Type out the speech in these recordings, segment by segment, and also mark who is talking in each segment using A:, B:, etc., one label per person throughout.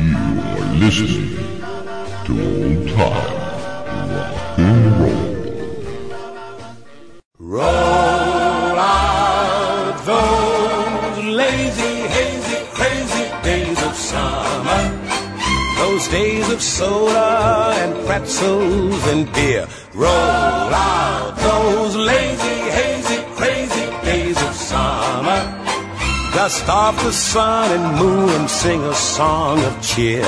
A: You are listening to Old Time Rock and Roll.
B: Roll out those lazy, hazy, crazy days of summer. Those days of soda and pretzels and beer. Roll out those lazy, hazy, Dust off the sun and moon and sing a song of cheer.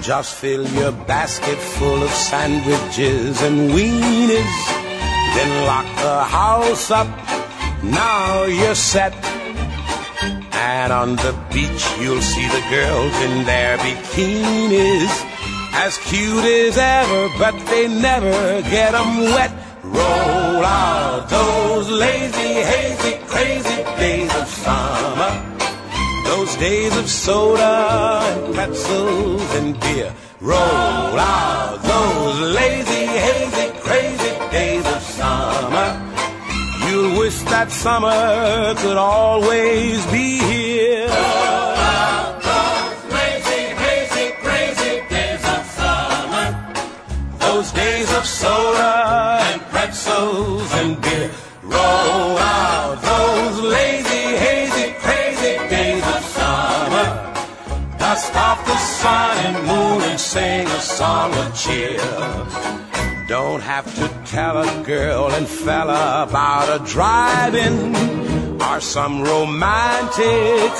B: Just fill your basket full of sandwiches and weenies. Then lock the house up. Now you're set. And on the beach, you'll see the girls in their bikinis. As cute as ever, but they never get them wet. Roll out those lazy, hazy, crazy days of summer. Those days of soda and pretzels and beer. Roll out those lazy, hazy, crazy days of summer. You'll wish that summer could always be here. And beer. Roll out those lazy, hazy, crazy days of summer. Dust off the sun and moon and sing a song of cheer. Don't have to tell a girl and fella about a drive-in or some romantic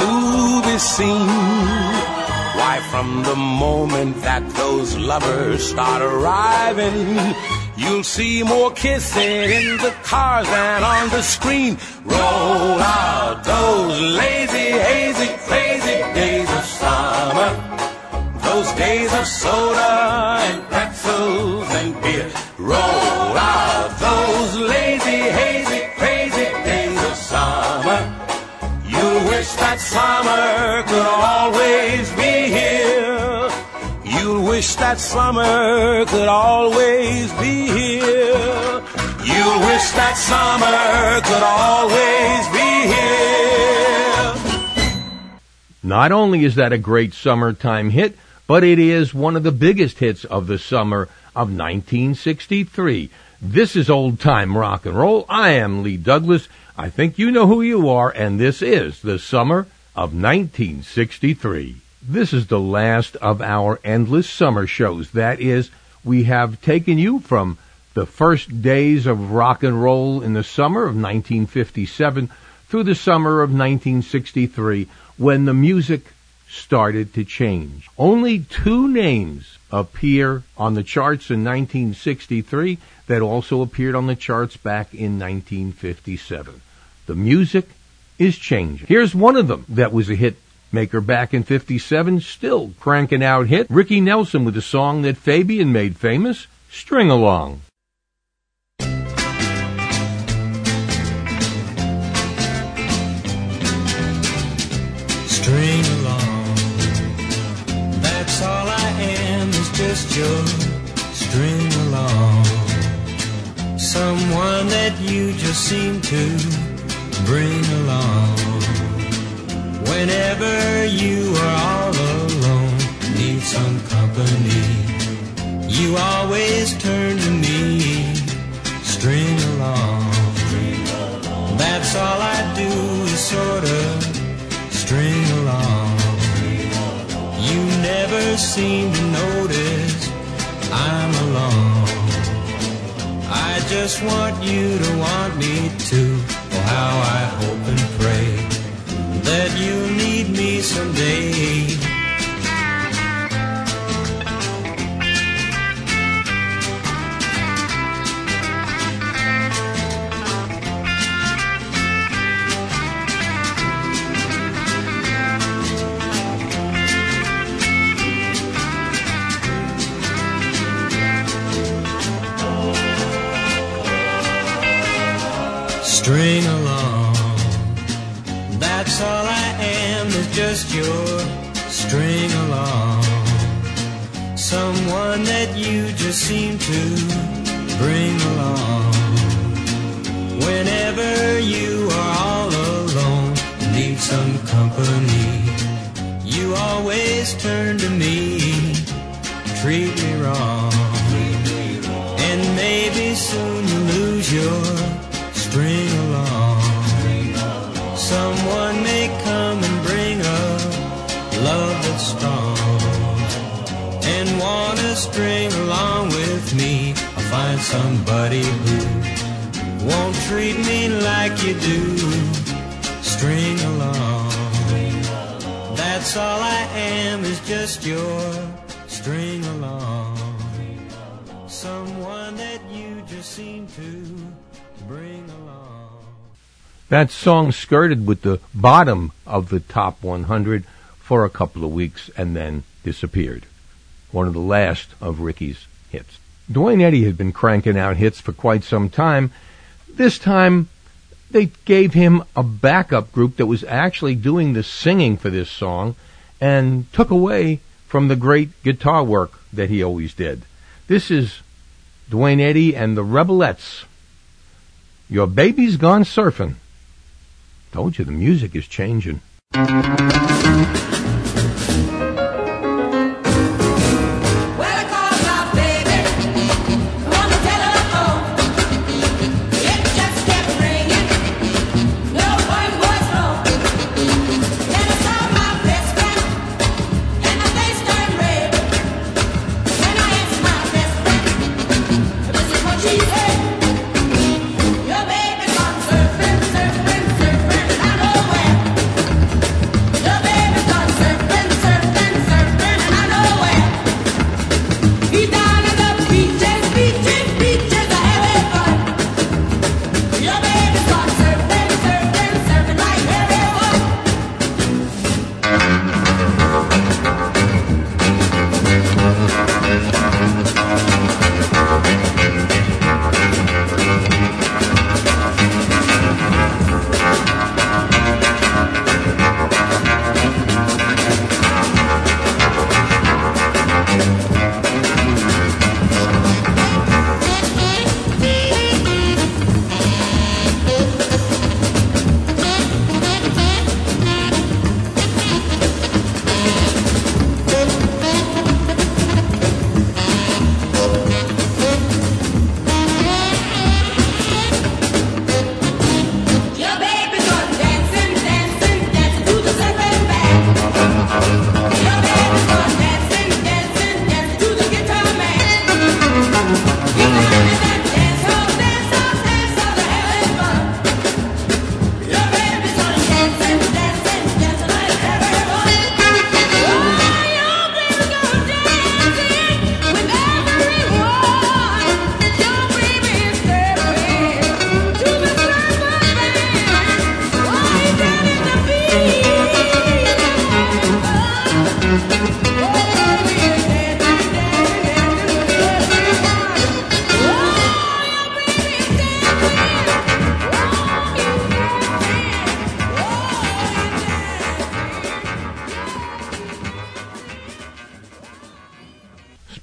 B: movie scene. Why, from the moment that those lovers start arriving, you'll see more kissing in the cars than on the screen. Roll out those lazy, hazy, crazy days of summer. Those days of soda and pretzels and beer. Roll out those lazy, hazy, crazy days of summer. You wish that summer could always wish that summer could always be here. You wish that summer could always be here.
C: Not only is that a great summertime hit, but it is one of the biggest hits of the summer of 1963. This is old time rock and roll. I am Lee Douglas. I think you know who you are, and this is the summer of 1963. This is the last of our endless summer shows. That is, we have taken you from the first days of rock and roll in the summer of 1957 through the summer of 1963 when the music started to change. Only two names appear on the charts in 1963 that also appeared on the charts back in 1957. The music is changing. Here's one of them that was a hit maker back in 57, still cranking out hit. Ricky Nelson with a song that Fabian made famous, String Along.
D: String along. That's all I am is just your string along. Someone that you just seem to bring along. Whenever you are all alone, need some company. You always turn to me, string along. That's all I do is sort of string along. You never seem to notice I'm alone. I just want you to want me to. Oh, how I hope and pray that you'll need
C: song skirted with the bottom of the top 100 for a couple of weeks and then disappeared. One of the last of Ricky's hits. Duane Eddy had been cranking out hits for quite some time. This time, they gave him a backup group that was actually doing the singing for this song and took away from the great guitar work that he always did. This is Duane Eddy and the Rebelettes. Your baby's gone surfing. I told you the music is changing.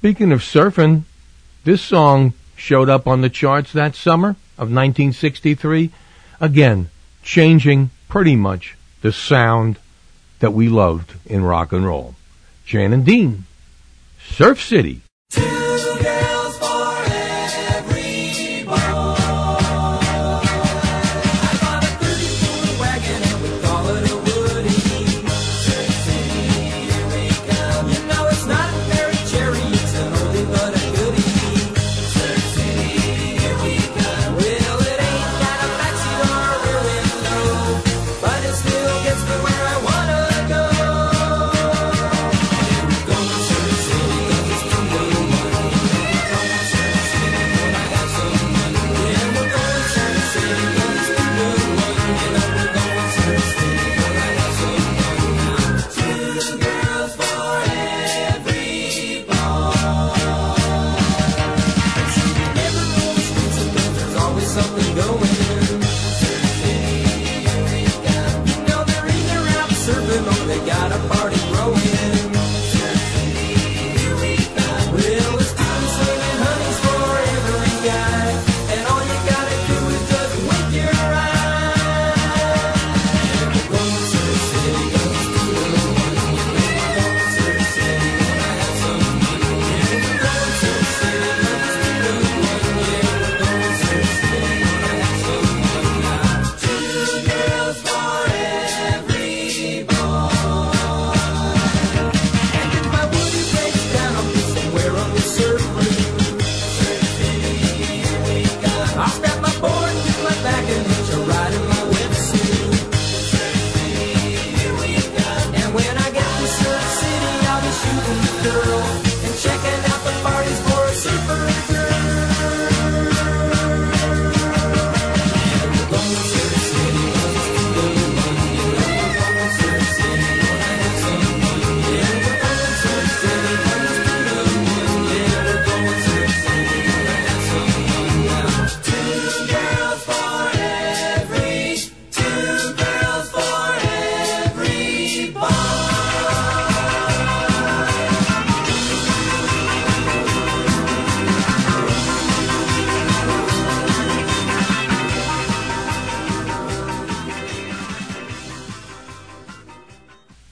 C: Speaking of surfing, this song showed up on the charts that summer of 1963. Again, changing pretty much the sound that we loved in rock and roll. Jan and Dean, Surf City.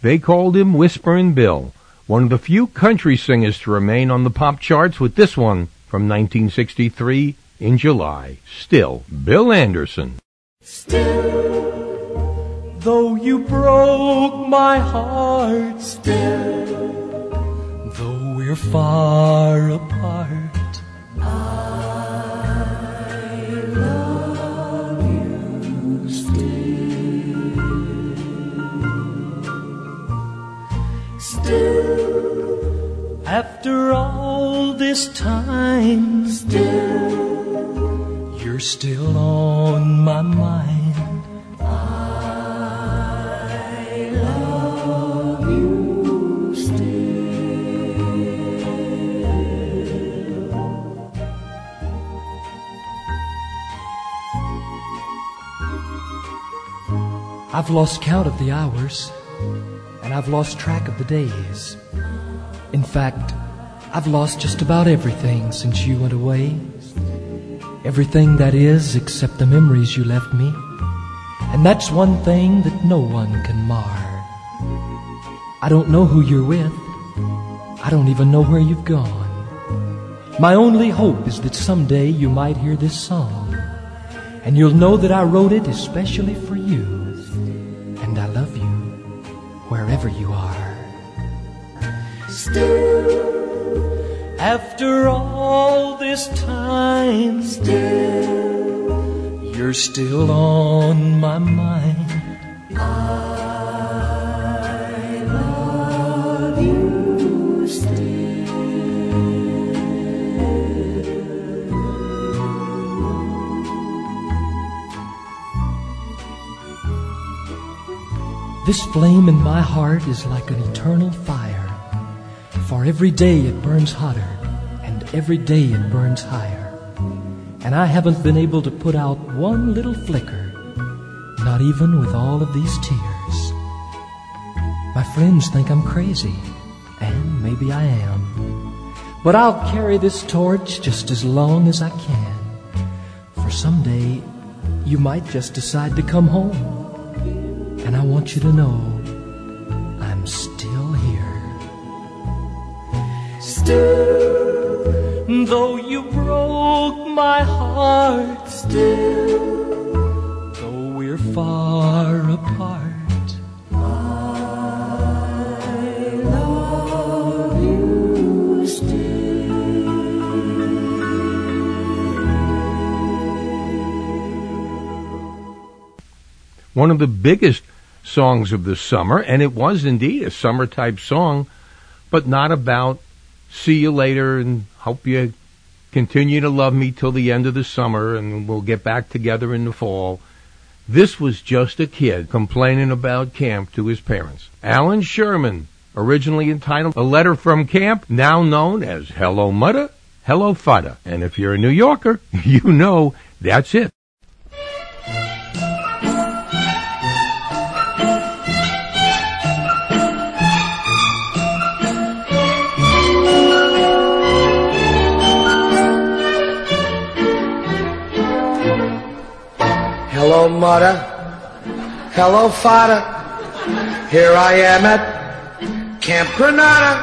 C: They called him Whisperin' Bill, one of the few country singers to remain on the pop charts with this one from 1963 in July. Still, Bill Anderson.
E: Still, though you broke my heart still, though we're far apart, after all this time, still, you're still on my mind. I love you still. I've lost count of the hours, and I've lost track of the days. In fact, I've lost just about everything since you went away. Everything that is, except the memories you left me. And that's one thing that no one can mar. I don't know who you're with. I don't even know where you've gone. My only hope is that someday you might hear this song, and you'll know that I wrote it especially for you. And I love you wherever you are. Still, after all this time, still, you're still on my mind. I love you still. This flame in my heart is like an eternal. For every day it burns hotter, and every day it burns higher. And I haven't been able to put out one little flicker, not even with all of these tears. My friends think I'm crazy, and maybe I am. But I'll carry this torch just as long as I can. For someday, you might just decide to come home. And I want you to know Still, though you broke my heart, still, though we're far apart, I love you
C: One of the biggest songs of the summer, and it was indeed a summer type song, but not about see you later and hope you continue to love me till the end of the summer and we'll get back together in the fall. This was just a kid complaining about camp to his parents. Allan Sherman, originally entitled A Letter from Camp, now known as Hello Mudda, Hello Fada. And if you're a New Yorker, you know that's it.
F: Hello, mother. Hello, father. Here I am at Camp Granada.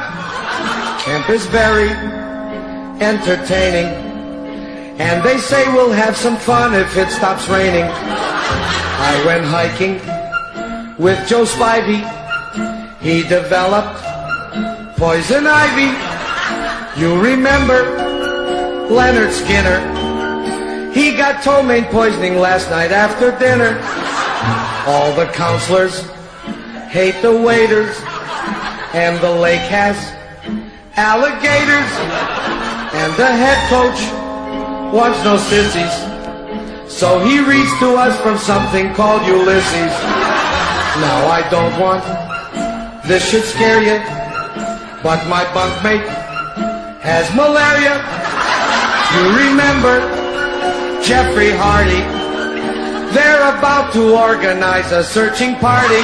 F: Camp is very entertaining. And they say we'll have some fun if it stops raining. I went hiking with Joe Spivey. He developed poison ivy. You remember Leonard Skinner? He got ptomaine poisoning last night after dinner. All the counselors hate the waiters, and the lake has alligators, and the head coach wants no sissies. So he reads to us from something called Ulysses. Now I don't want this should scare you, but my bunkmate has malaria. You remember Jeffrey Hardy. They're about to organize a searching party.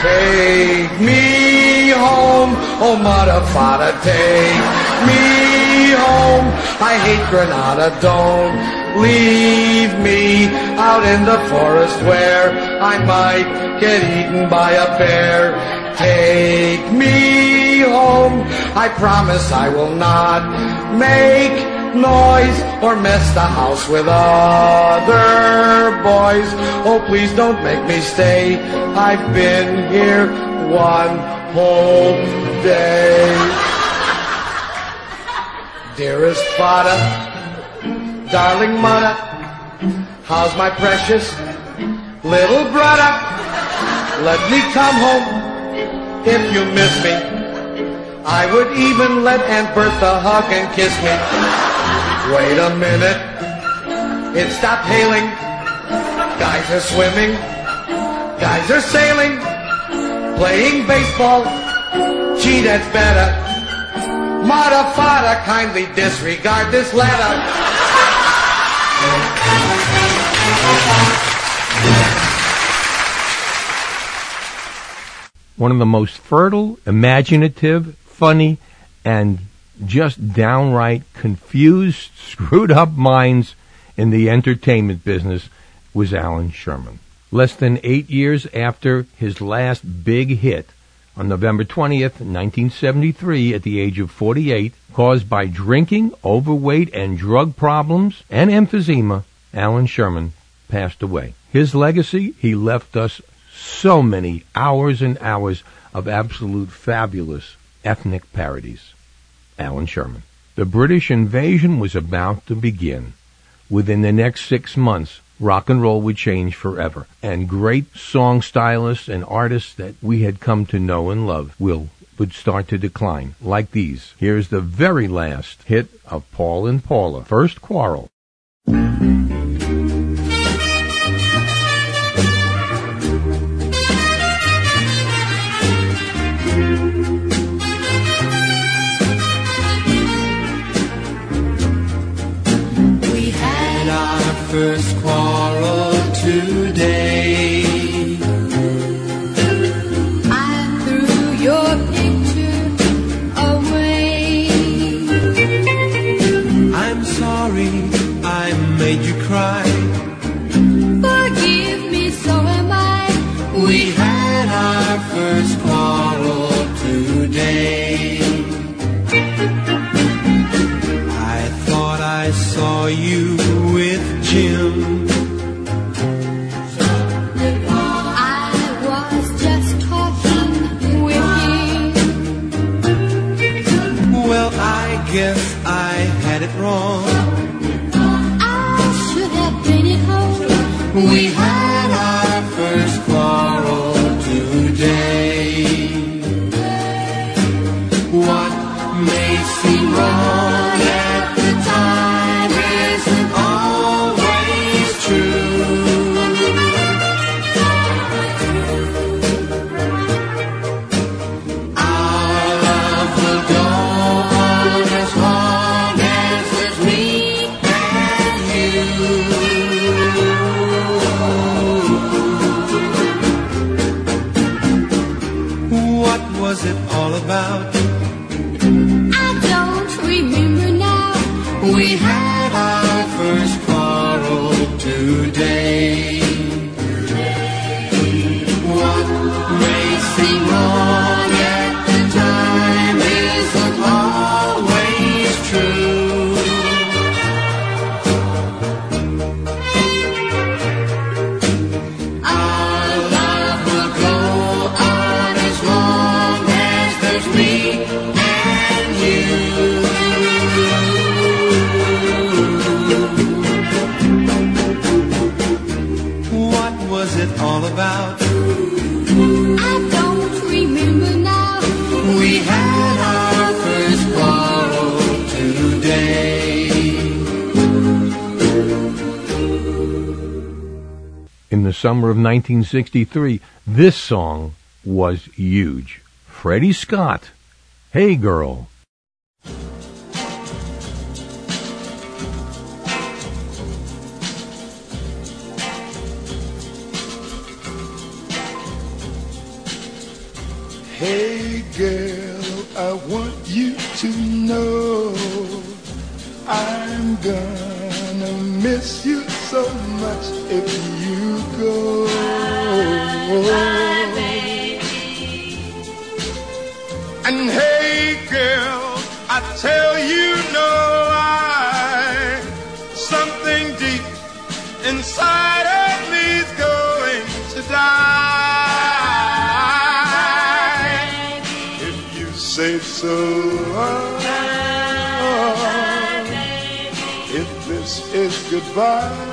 F: Take me home, oh motherfucker, take me home. I hate Granada, don't leave me out in the forest where I might get eaten by a bear. Take me home. I promise I will not make noise or mess the house with other boys. Oh, please don't make me stay. I've been here one whole day. Dearest father, darling mother, how's my precious little brother? Let me come home if you miss me. I would even let Aunt Bertha hug and kiss me. Wait a minute, it stopped hailing. Guys are swimming, guys are sailing, playing baseball. Gee, that's better. Mata fata, kindly disregard this letter.
C: One of the most fertile, imaginative, funny, and just downright confused, screwed up minds in the entertainment business was Allan Sherman. Less than eight years after his last big hit, on November 20th, 1973, at the age of 48, caused by drinking, overweight, and drug problems and emphysema, Allan Sherman passed away. His legacy, he left us so many hours and hours of absolute fabulous ethnic parodies. Allan Sherman. The British invasion was about to begin. Within the next six months, rock and roll would change forever, and great song stylists and artists that we had come to know and love will would start to decline, like these. Here's the very last hit of Paul and Paula, First Quarrel.
D: First wrong.
G: I should have been at home.
D: We had our first quarrel today. What may seem wrong
C: summer of 1963, this song was huge. Freddie Scott, Hey Girl.
H: Hey girl, I want you to know I'm gonna miss you so much if you go. And hey, girl, I tell you, no, I something deep inside of me's going to die. If you say so, if this is goodbye.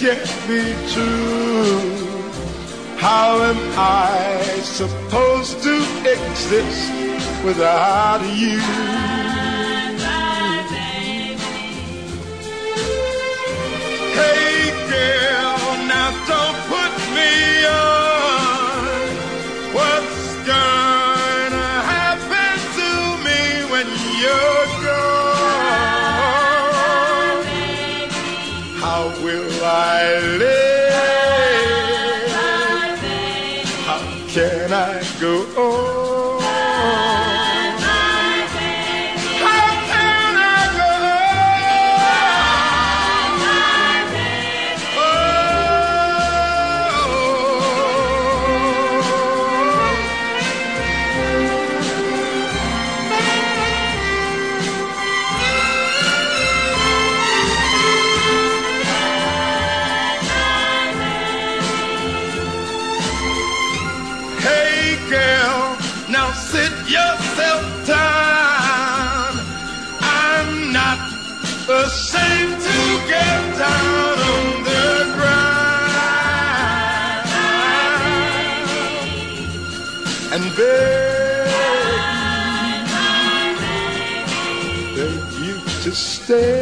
H: Can't be true. How am I supposed to exist without you? Hey girl, me to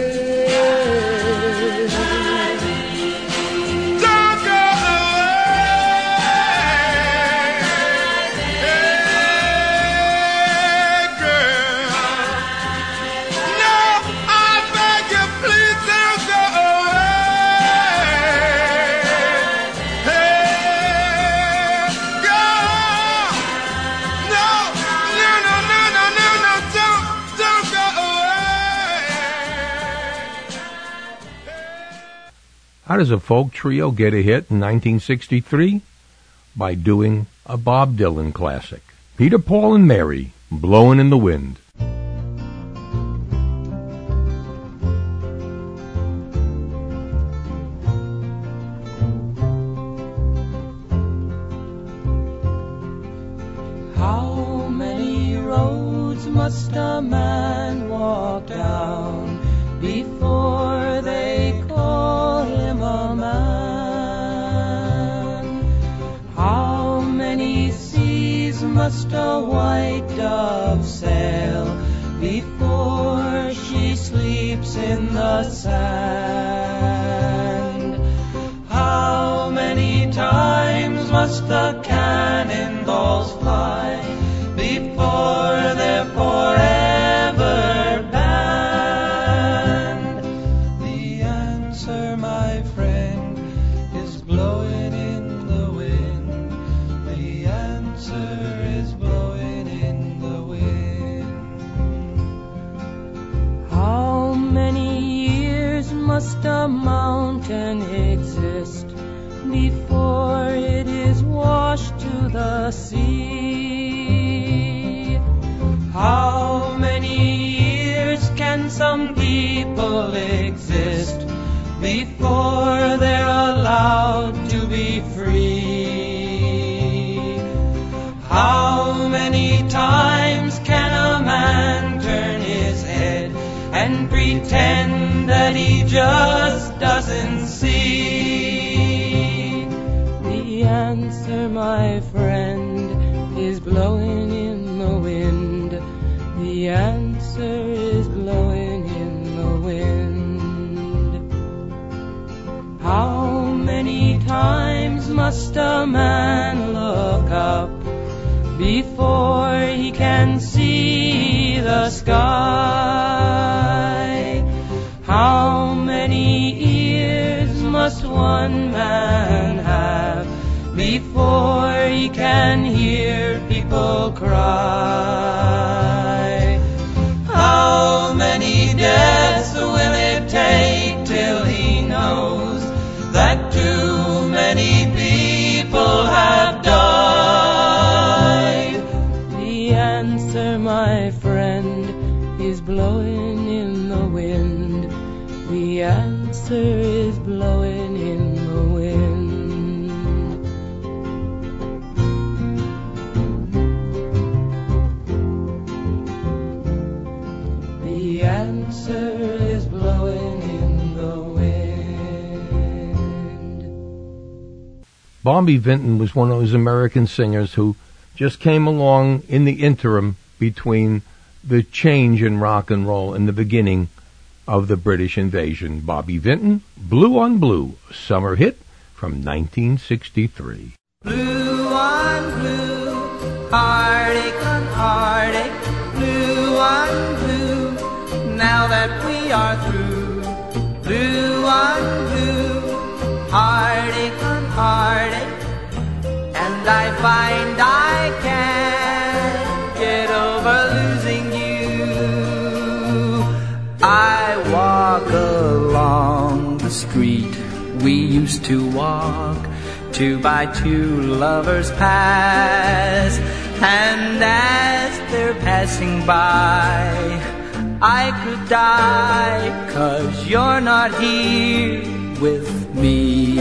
H: How
I: does a folk trio get a hit in 1963? By doing a Bob Dylan classic. Peter, Paul, and Mary, Blowing in the Wind.
J: Be free? How many times can a man turn his head and pretend that he just doesn't see? The answer, my friend, is blowing in the wind. The answer must a man look up before he can see the sky? How many ears must
K: one man have before he can hear people cry? Answer is blowing in the wind. The answer is blowing in the wind.
C: Bobby Vinton was one of those American singers who just came along in the interim between the change in rock and roll and the beginning of the British invasion. Bobby Vinton, Blue on Blue, summer hit from 1963.
L: Blue on blue, heartache on heartache, blue on blue. Now that we are through, blue on blue, heartache on heartache, and I find I can't get over losing street. We used to walk two by two lovers pass and as they're passing by I could die cause you're not here with me.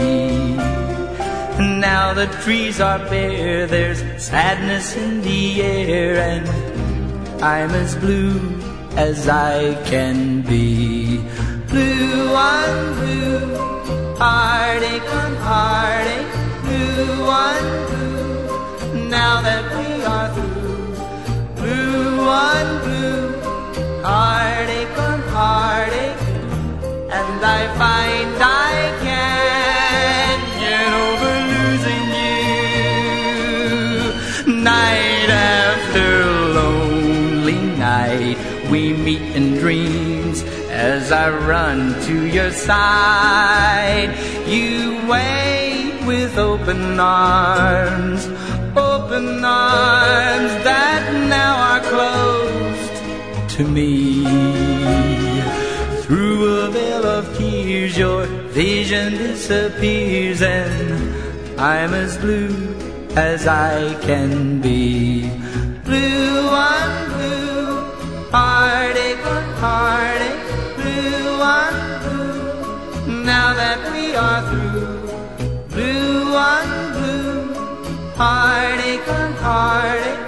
L: Now the trees are bare there's sadness in the air and I'm as blue as I can be blue on blue heartache on heartache blue on blue. Now that we are through, blue on blue, heartache on heartache, and I find I can't get over losing you. Night after lonely night, we meet in dreams as I run to your side. You wait with open arms, open arms that now are closed to me. Through a veil of tears, your vision disappears, and I'm as blue as I can be. Blue on blue, heartache on heartache, blue on blue. Now that we are through, blue on blue, heartache on heartache,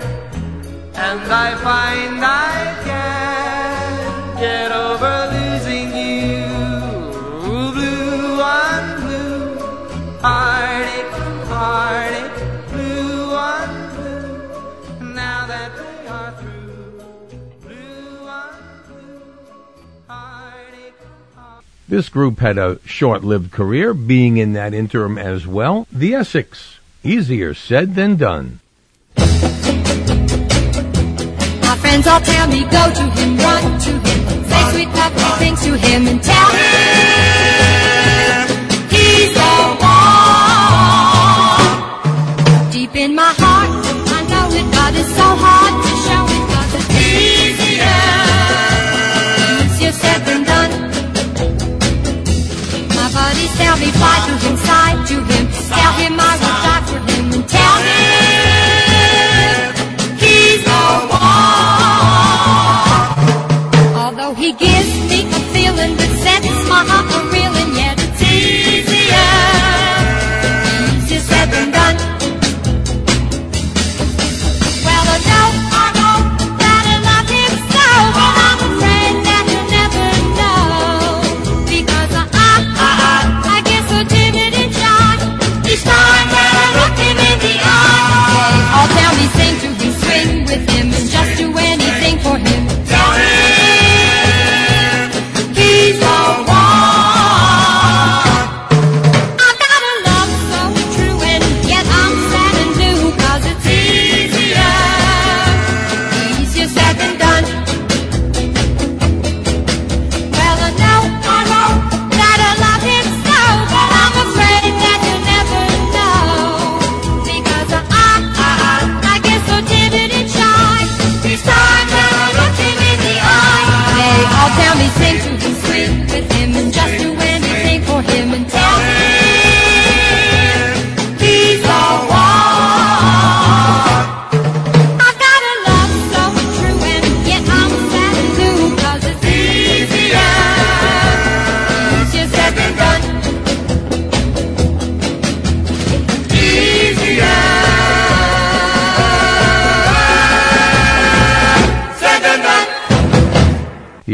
L: and I find I can't get over losing you. Blue on blue, heartache on heartache,
C: This group had a short-lived career, being in that interim as well. The Essex, easier said than done.
G: My friends all tell me go to him, run to him, say sweet lovely things to him and tell him he's the one. Deep in my heart, I know it, but it's so hard tell me fly to him, side to him, tell him I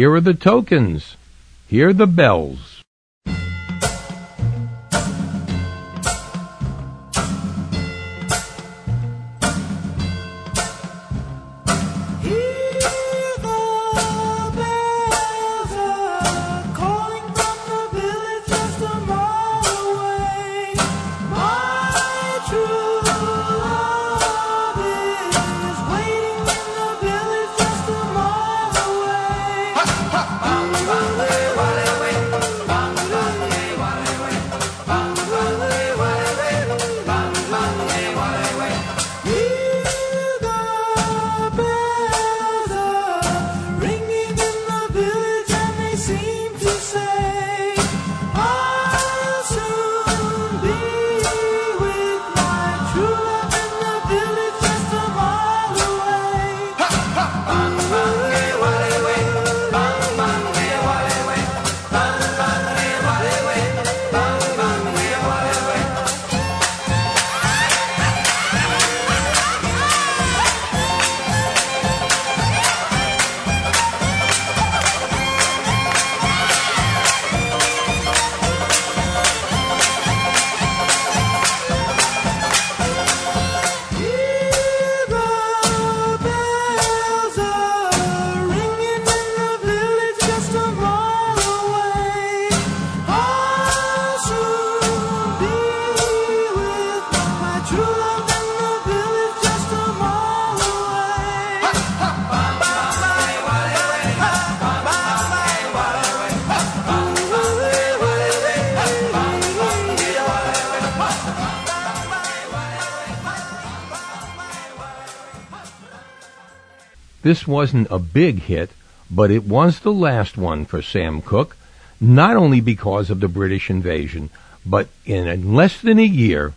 C: Here are the tokens. Hear the bells. Wasn't a big hit, but it was the last one for Sam Cooke, not only because of the British invasion, but in less than a year,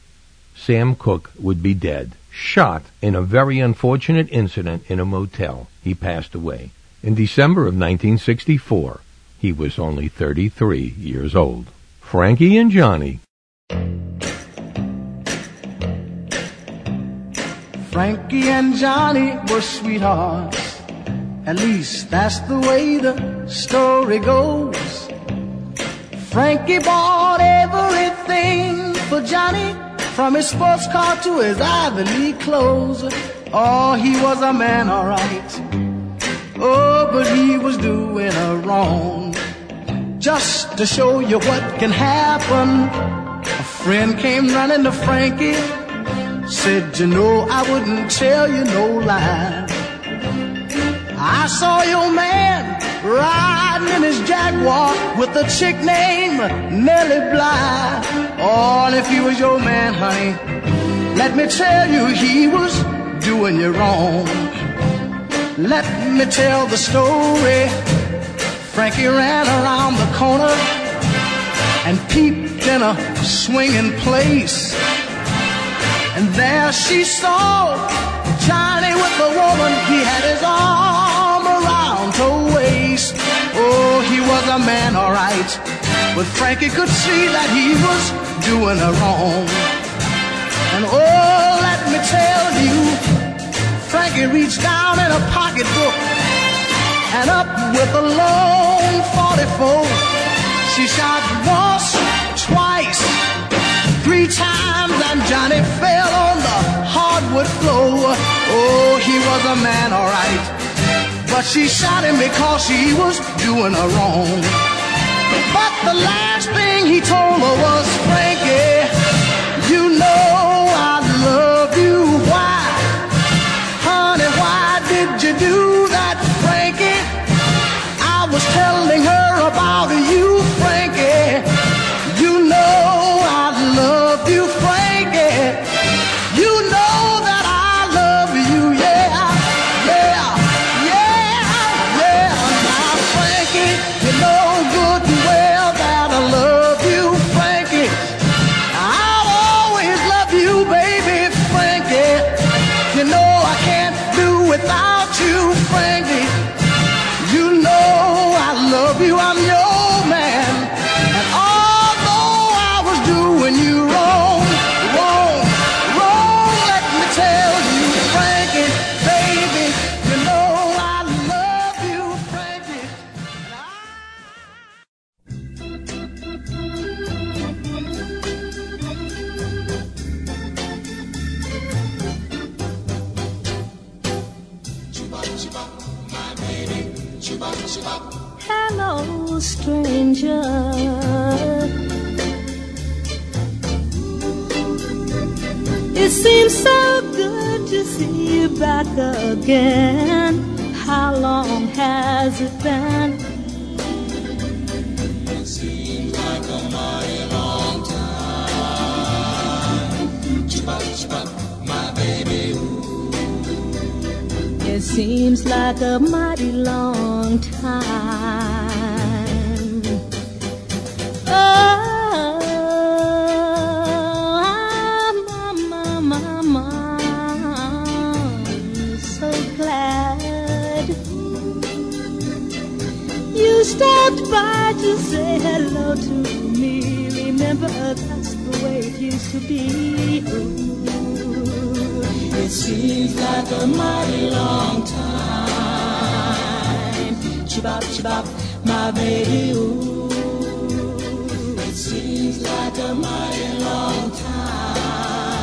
C: Sam Cooke would be dead, shot in a very unfortunate incident in a motel. He passed away. In December of 1964, he was only 33 years old. Frankie and Johnny.
M: Frankie and Johnny were sweethearts. At least that's the way the story goes. Frankie bought everything for Johnny, from his sports car to his Ivy League clothes. Oh, he was a man, alright. Oh, but he was doing a wrong. Just to show you what can happen, a friend came running to Frankie. Said, you know, I wouldn't tell you no lie. I saw your man riding in his Jaguar with a chick named Nellie Bly. Oh, if he was your man, honey, let me tell you, he was doing you wrong. Let me tell the story. Frankie ran around the corner and peeped in a swinging place. And there she saw Johnny with a woman. He had his arm was a man, alright. But Frankie could see that he was doing her wrong. And oh, let me tell you, Frankie reached down in a pocketbook and up with a long 44. She shot once, twice, three times, and Johnny fell on the hardwood floor. Oh, he was a man, alright. But she shot him because she was doing her wrong. But the last thing he told her was, Frankie, you know you
K: back again. How long has it been?
D: It seems like a mighty long time. Chibop, chibop, my baby.
K: It seems like a mighty long time. Oh, stopped by to say hello to me. Remember, that's the way it used to be. Ooh. It seems like a mighty long time. Chibop, chibop, my baby, ooh. It seems like a mighty long time.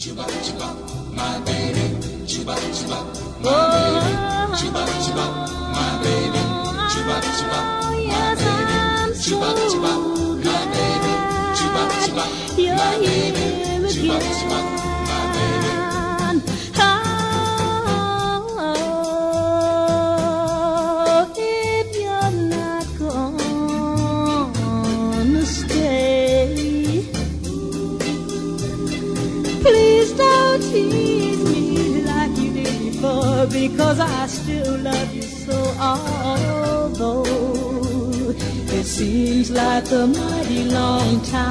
D: Chibop, chibop, my baby. Chibop, chibop, my baby. Chibop, chibop, my baby. Chibop, chibop, my baby. Chibop, chibop, my baby. Chibop, chibop, my baby. Chibop, chibop, my baby.
K: Because I Although it seems like a mighty long time,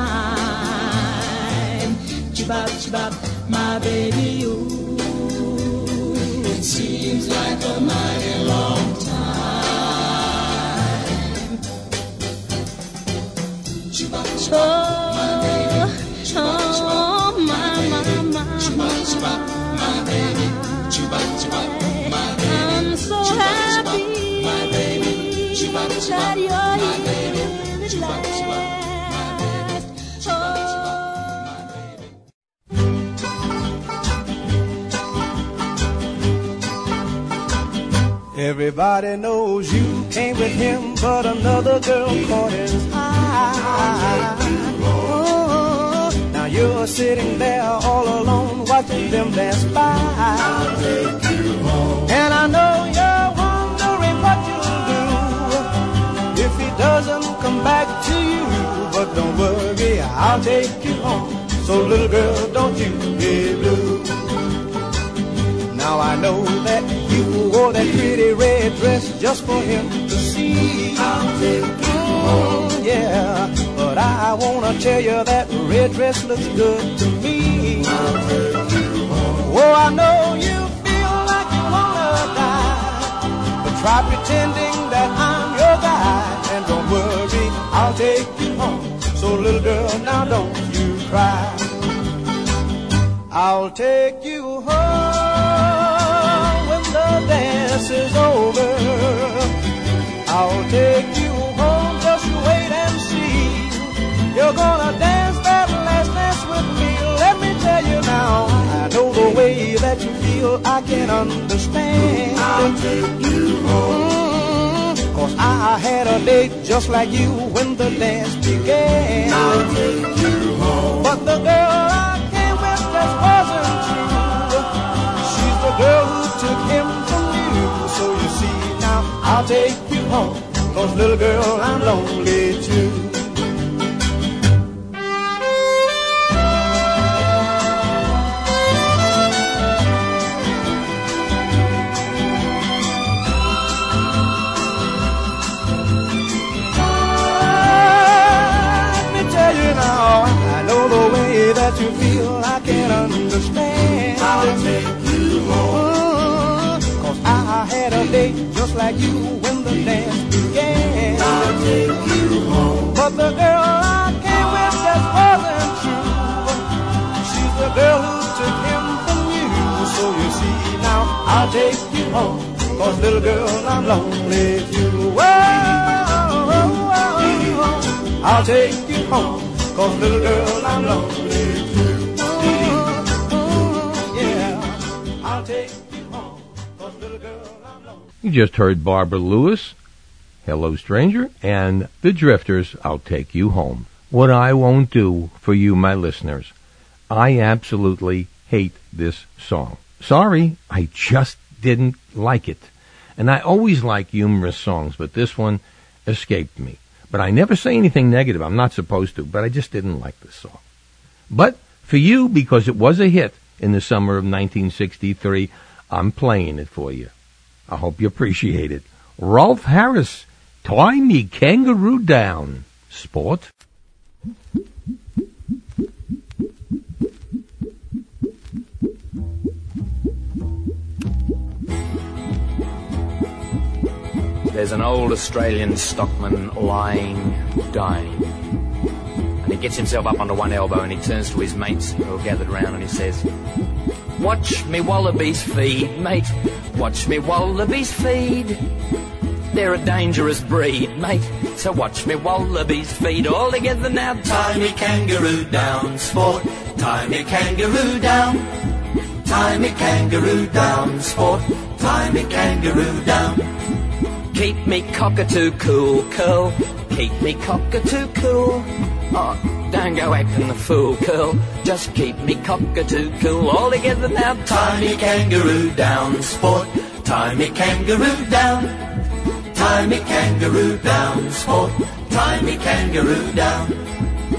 K: chibop chibop, my baby, ooh. It seems like a mighty long time.
D: Chibop,
K: Oh,
D: my baby. Chibop, chibop,
K: oh, my, my, my,
D: chibop, chibop, my baby. Chibop, chibop,
N: Everybody knows you came with him, but another girl caught his eye. Oh, now you're sitting there all alone, watching them dance by. And I know doesn't come back to you. But don't worry, I'll take you home. So little girl, don't you be blue. Now I know that you wore that pretty red dress just for him to see. I'll take you home. Oh, yeah, but I wanna tell you that red dress looks good to me. I'll take you home. Oh, I know you feel like you wanna die, but try pretending that I'm your guy. And don't worry, I'll take you home. So little girl, now don't you cry. I'll take you home when the dance is over. I'll take you home, just wait and see. You're gonna dance that last dance with me. Let me tell you now, I know the way that you feel, I can understand. I'll take you home. Mm-hmm. I had a date just like you when the dance began. I'll take you home. But the girl I came with just wasn't true. She's the girl who took him from you. So you see now, I'll take you home. Cause little girl, I'm lonely too. That you feel, I can understand. I'll take you home. Cause I had a date just like you when the dance began. I'll take you home. But the girl I came with just wasn't true. She's the girl who took him from you. So you see now, I'll take you home. Cause little girl, I'm lonely too. Whoa. I'll take you home. Cause little girl, I'm lonely too. Yeah, I'll take you home. Cause little
C: You just heard Barbara Lewis, Hello Stranger, and The Drifters, I'll Take You Home. What I won't do for you, my listeners, I absolutely hate this song. Sorry, I just didn't like it. And I always like humorous songs, but this one escaped me. But I never say anything negative. I'm not supposed to, but I just didn't like this song. But for you, because it was a hit in the summer of 1963, I'm playing it for you. I hope you appreciate it. Rolf Harris, Tie Me Kangaroo Down. Sport.
O: There's an old Australian stockman lying, dying. And he gets himself up onto one elbow and he turns to his mates who are gathered round and he says, Watch me wallabies feed, mate. Watch me wallabies feed. They're a dangerous breed, mate. So watch me wallabies feed all together now.
P: Tie me kangaroo down, sport. Tie me kangaroo down. Tie me kangaroo down, sport. Tie me kangaroo down.
O: Keep me cockatoo cool, curl. Keep me cockatoo cool. Oh, don't go acting the fool, curl. Just keep me cockatoo cool. All together now.
P: Tie me kangaroo down, sport. Tie me kangaroo down. Tie me kangaroo down, sport. Tie me kangaroo down.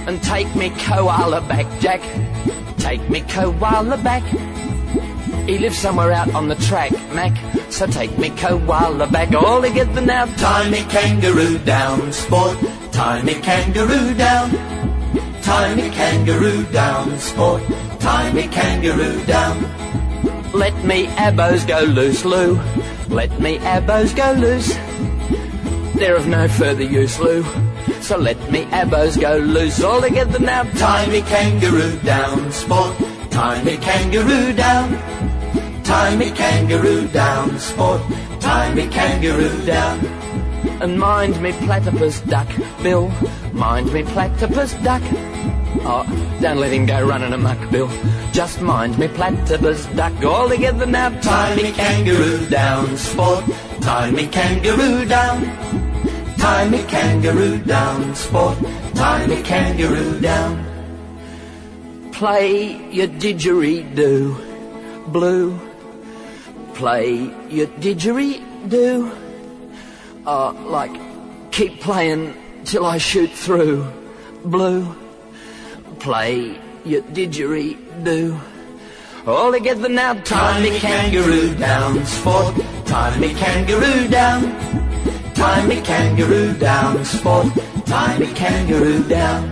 O: And take me koala back, Jack. Take me koala back. He lives somewhere out on the track, Mac. So take me koala back. All together now.
P: Tie me kangaroo down, sport. Tie me kangaroo down. Tie me kangaroo down, sport. Tie me kangaroo down.
O: Let me abos go loose, Lou. Let me abos go loose. They're of no further use, Lou. So let me abos go loose. All together now.
P: Tie me kangaroo down, sport. Tie me kangaroo down. Tie me kangaroo down, sport. Tie me kangaroo down.
O: And mind me platypus duck, Bill. Mind me platypus duck. Oh, don't let him go running amok, Bill. Just mind me platypus duck. All together now.
P: Tie me kangaroo down, sport. Tie me kangaroo down. Tie me kangaroo down, sport. Tie me kangaroo down.
O: Play your didgeridoo, blue. Play your didgeridoo. Uh, like, keep playing till I shoot through, blue. Play your didgeridoo. All together now,
P: Tie me kangaroo down, sport. Tie me kangaroo down. Tie me kangaroo down, sport. Tie me kangaroo down.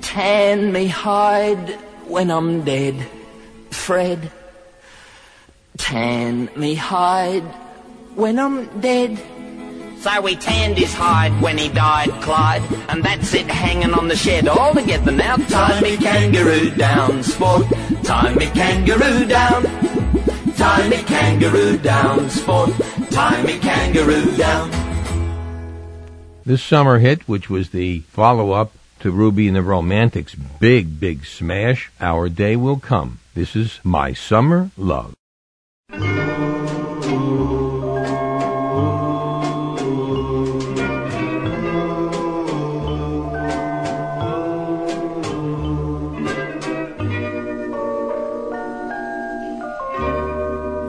O: Tan me hide when I'm dead, Fred. Tan me hide when I'm dead. So we tanned his hide when he died, Clyde, and that's it hanging on the shed all together now.
P: Tie me kangaroo down, sport. Tie me kangaroo down. Tie me kangaroo down, sport. Tie me kangaroo down.
C: This summer hit, which was the follow up to Ruby and the Romantics' big, big smash, Our Day Will Come. This is My Summer Love.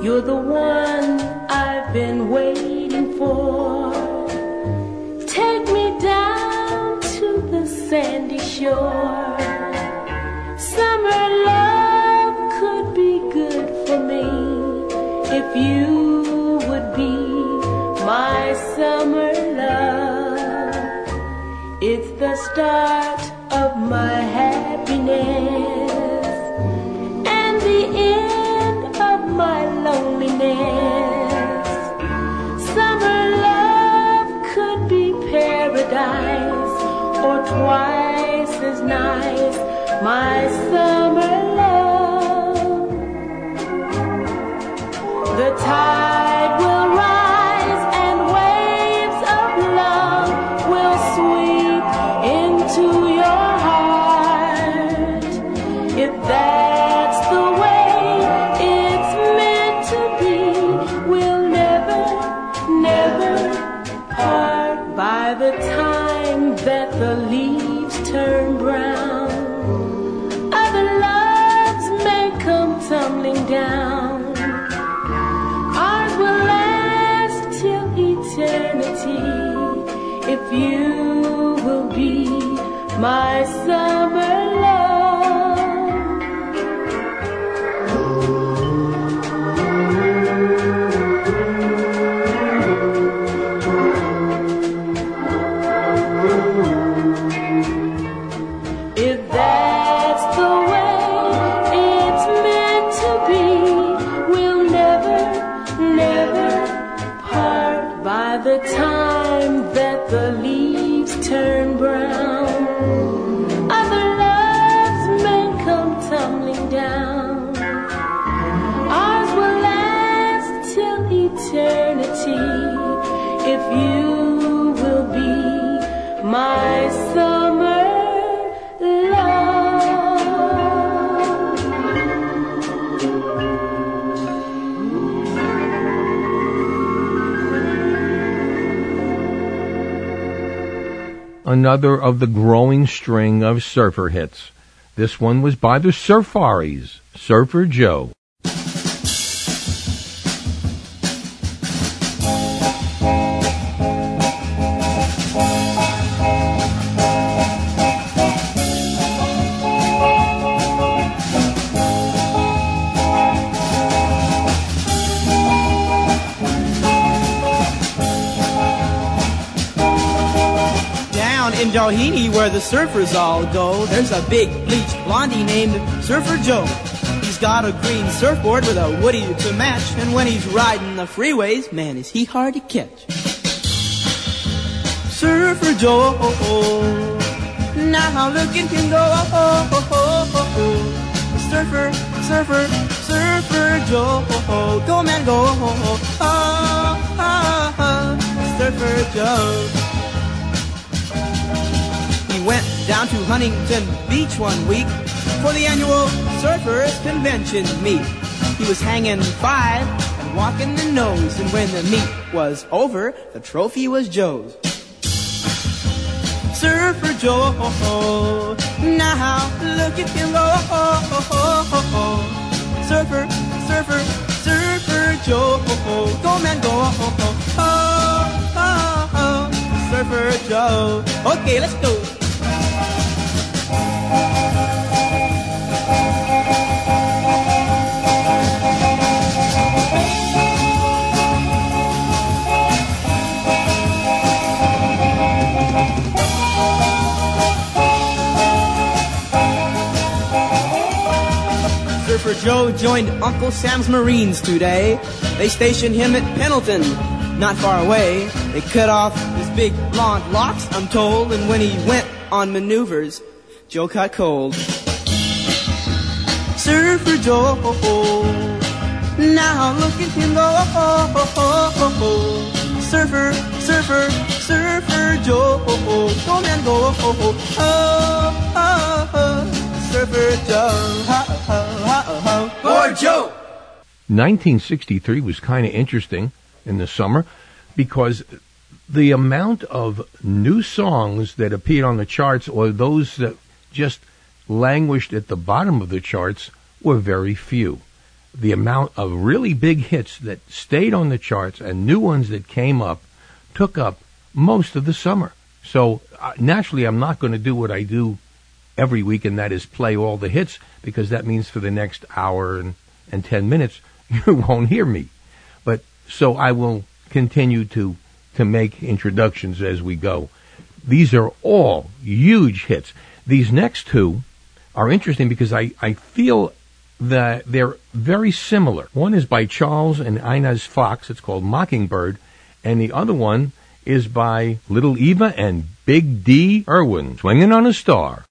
K: You're the one I've been waiting for. Take me down to the sandy shore. Summer love could be good for me if you would be my summer love. It's the start of my happiness
C: Another of the growing string of surfer hits. This one was by the Surfaris, Surfer Joe.
Q: Down where the surfers all go, there's a big bleached blondie named Surfer Joe. He's got a green surfboard with a woody to match, and when he's riding the freeways, man, is he hard to catch. Surfer Joe, now look at go. Surfer, surfer, surfer Joe, go man go. Oh, oh, oh, surfer Joe. He went down to Huntington Beach one week for the annual Surfers Convention meet. He was hanging five and walking the nose, and when the meet was over, the trophy was Joe's. Surfer Joe, now look at him go. Surfer, surfer, surfer Joe, go man go. Oh, oh, oh, surfer Joe. Okay, let's go. Joe joined Uncle Sam's Marines today. They stationed him at Pendleton, not far away. They cut off his big blonde locks, I'm told, and when he went on maneuvers, Joe caught cold. Surfer Joe, now look at him go. Surfer, surfer, surfer Joe, go man go. Oh, oh, oh, surfer Joe, Joe!
C: 1963 was kind of interesting in the summer because the amount of new songs that appeared on the charts or those that just languished at the bottom of the charts were very few. The amount of really big hits that stayed on the charts and new ones that came up took up most of the summer. So uh, naturally, I'm not going to do what I do every week, and that is play all the hits because that means for the next hour and, and 10 minutes, you won't hear me. But so I will continue to, to make introductions as we go. These are all huge hits. These next two are interesting because I, I feel that they're very similar. One is by Charles and Inez Foxx. It's called Mockingbird. And the other one is by Little Eva and Big Dee Irwin, Swinging on a Star.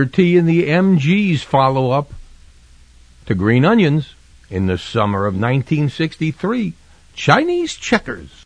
C: Booker T and the MG's follow up to Green Onions in the summer of 1963 Chinese Checkers.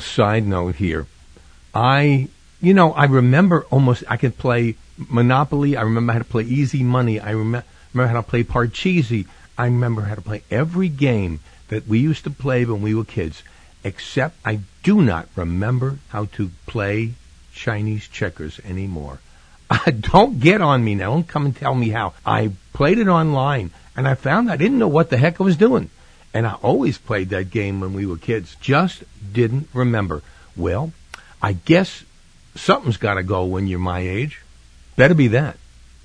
C: little side note here. I, you know, I remember almost I could play Monopoly. I remember how to play Easy Money. I remember how to play Parcheesi. I remember how to play every game that we used to play when we were kids, except I do not remember how to play Chinese checkers anymore. Uh, don't get on me now. Don't come and tell me how. I played it online and I found I didn't know what the heck I was doing. And I always played that game when we were kids. Just didn't remember. Well, I guess something's got to go when you're my age. Better be that.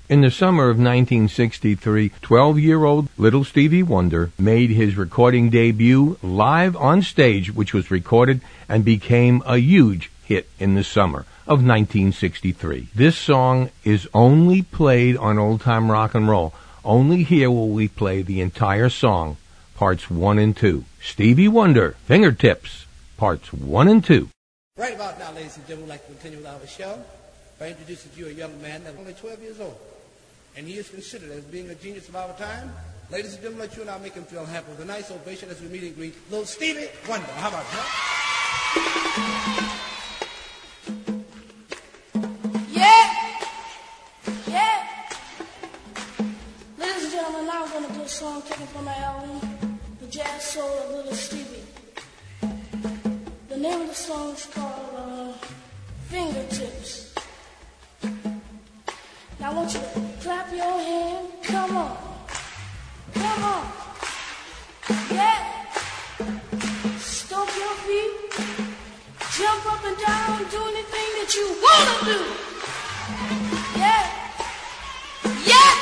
C: In the summer of 1963, 12 year old little Stevie Wonder made his recording debut live on stage, which was recorded and became a huge hit in the summer of 1963. This song is only played on old time rock and roll. Only here will we play the entire song, parts 1 and 2. Stevie Wonder, Fingertips, parts 1 and 2.
R: Right about now, ladies and gentlemen, we'd like to continue with our show by introducing to you a young man that's only 12 years old. And he is considered as being a genius of our time. Ladies and gentlemen, let you and I make him feel happy with a nice ovation as we meet and greet little Stevie Wonder. How about that?
S: Yeah! Yeah! Ladies and I'm going to do a song taken from my album, The Jazz Soul of Little Stevie. The name of the song is called uh, Fingertips. Now I want you to clap your hand. Come on. Come on. Yeah! Stomp your feet. Jump up and down. Do anything that you want to do. Yeah. Yeah.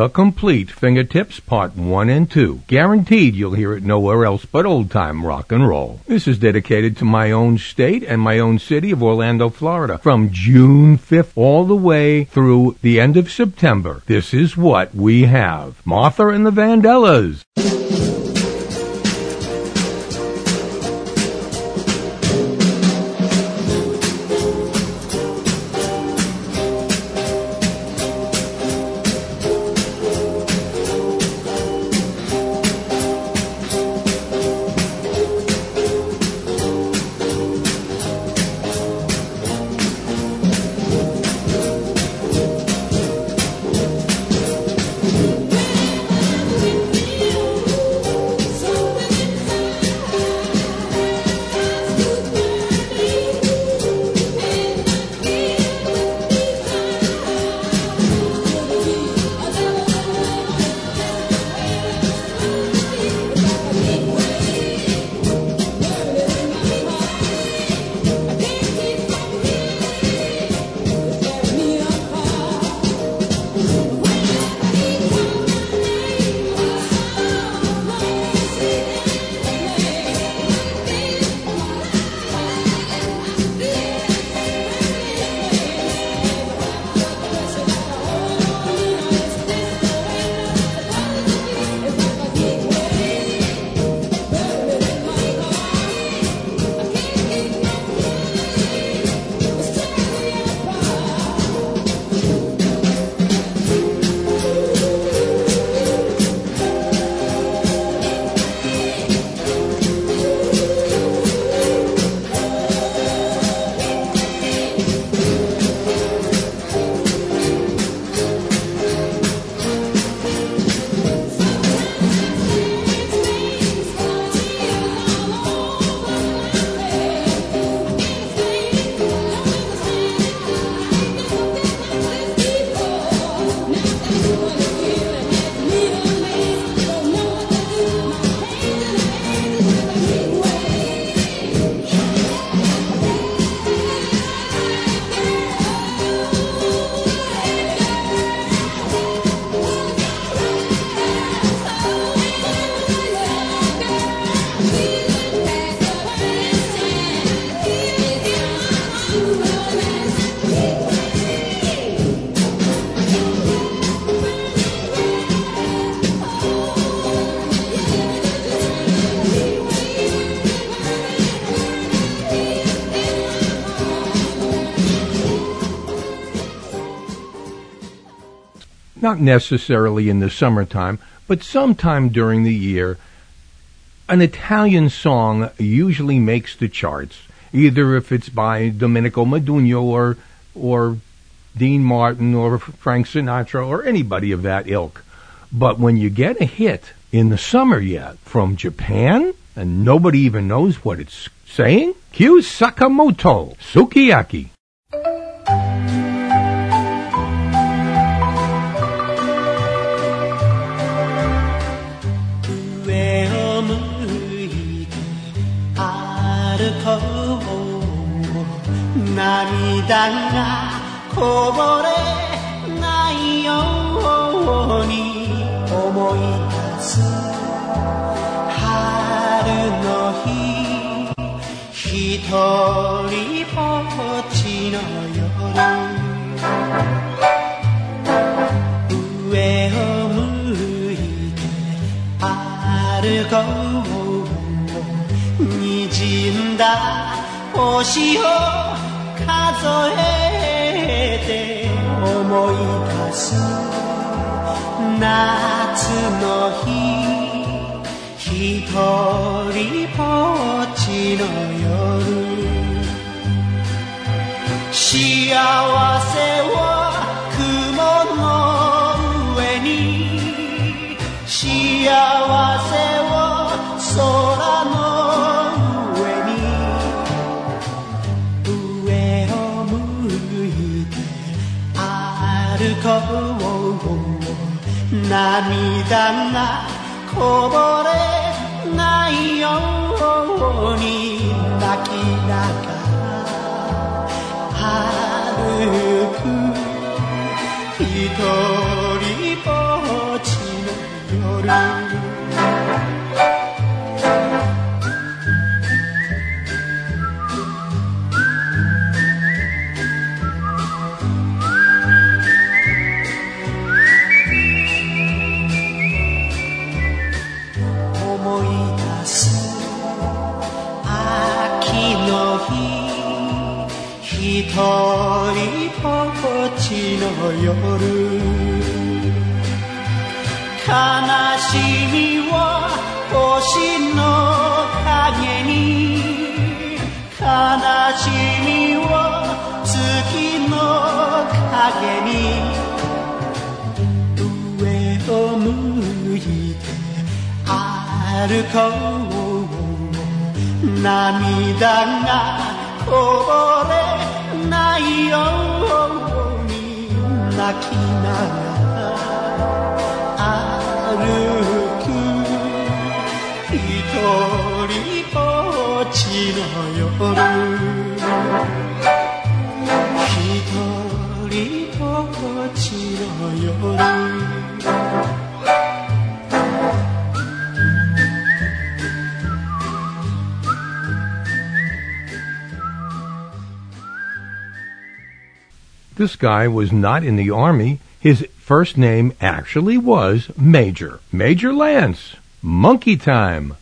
H: The
C: Complete Fingertips Part 1 and 2. Guaranteed you'll hear it nowhere else but old time rock and roll. This is dedicated to my own state and my own city of Orlando, Florida. From June 5th all the way through the end of September, this is what we have. Martha and the Vandellas. Not necessarily in the summertime, but sometime during the year, an Italian song usually makes the charts, either if it's by Domenico Modugno or or Dean Martin or Frank Sinatra or anybody of that ilk. But when you get a hit in the summer yet from Japan and nobody even knows what it's saying, Kyu Sakamoto, Sukiyaki.
T: 涙がこぼれないように。思い出す春の日。一人ぼっちの夜。上を向いて歩こう。滲んだ星をえて思い出す夏の日一人ぼっちの夜。幸せは雲の上に。幸せは空の涙がこぼれないように泣きながら歩く一人ぼっちの夜一人ぼっちの夜。悲しみは星の影に。悲しみは月の影に。上を向いて歩こう。涙がこぼれないように泣きながら歩く一人ぼっちの夜。一人ぼっちの夜。
C: This guy was not in the army. His first name actually was Major. Major Lance. Monkey time.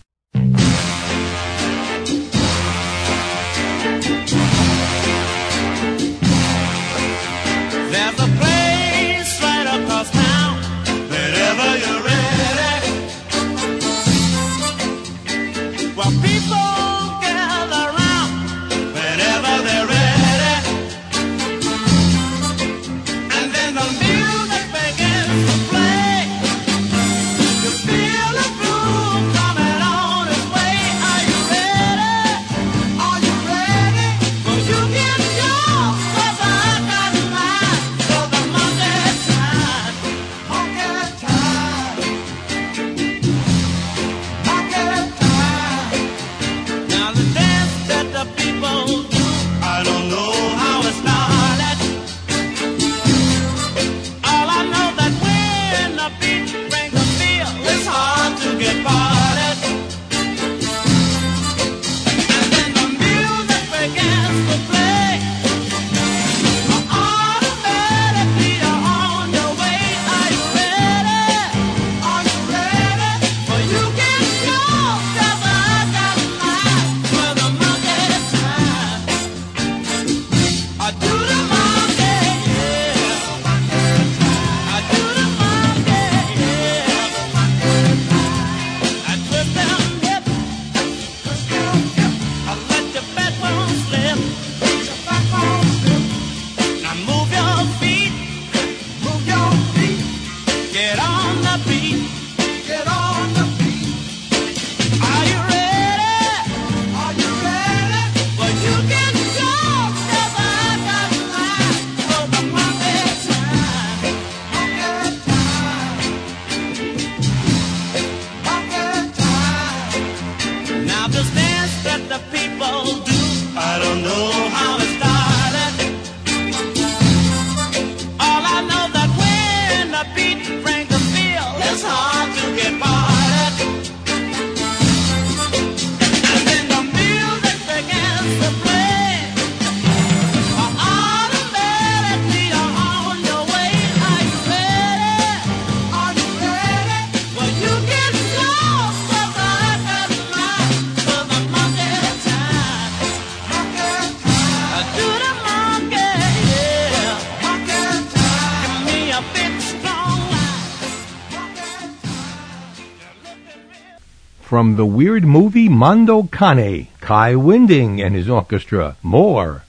U: From the weird movie Mondo Cane, Kai Winding and his orchestra. More.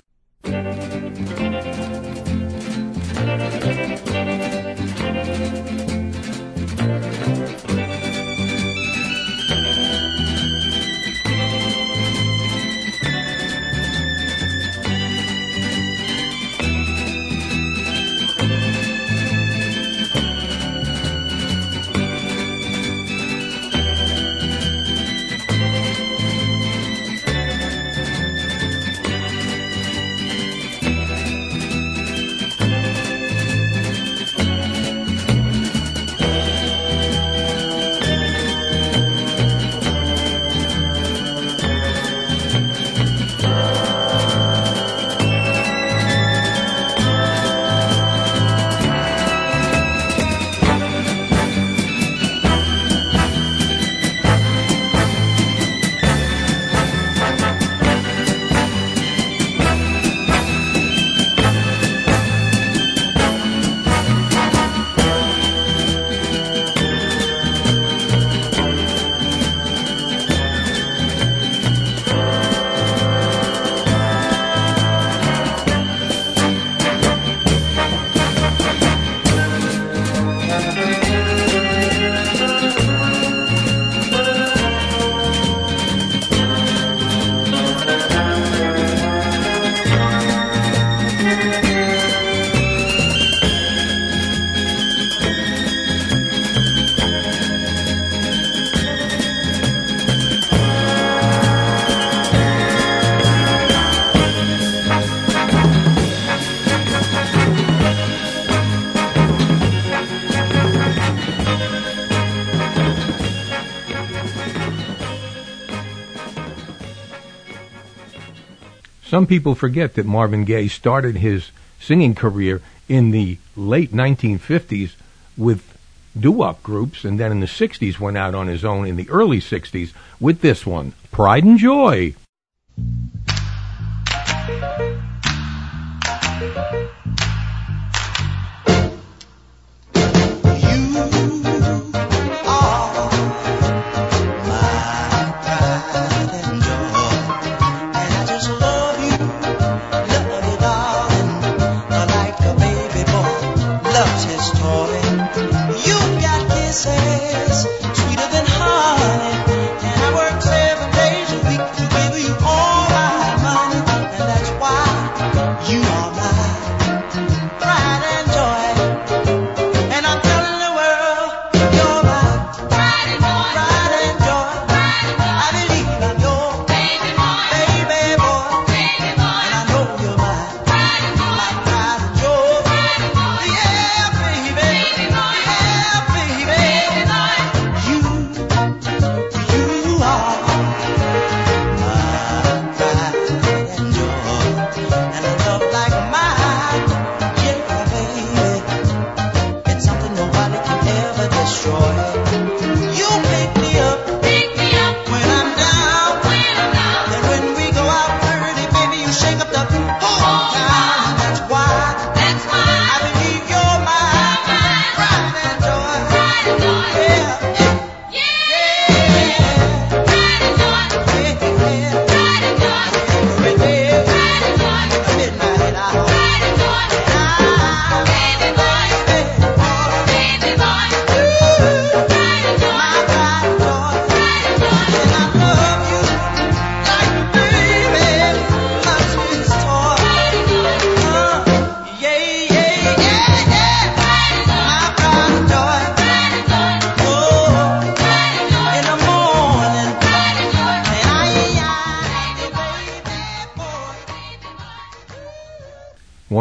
U: Some people forget that Marvin Gaye started his singing career in the late 1950s with doo-wop groups, and then in the 60s went out on his own in the early 60s with this one, Pride and Joy.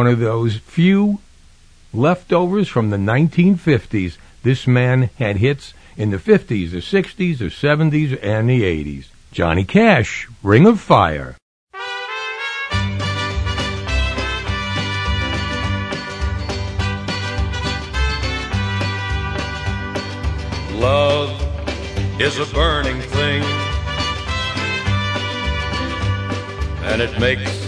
U: Of those few leftovers from the 1950s. This man had hits in the 50s, the 60s, the 70s, and the 80s. Johnny Cash, Ring of Fire.
V: Love is a burning thing, and it makes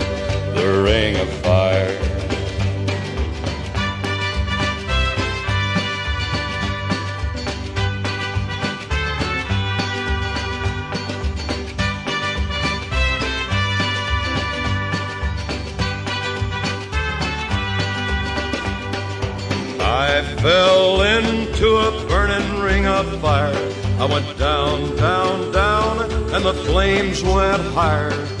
V: the ring of fire. I fell into a burning ring of fire. I went down, down, down, and the flames went higher.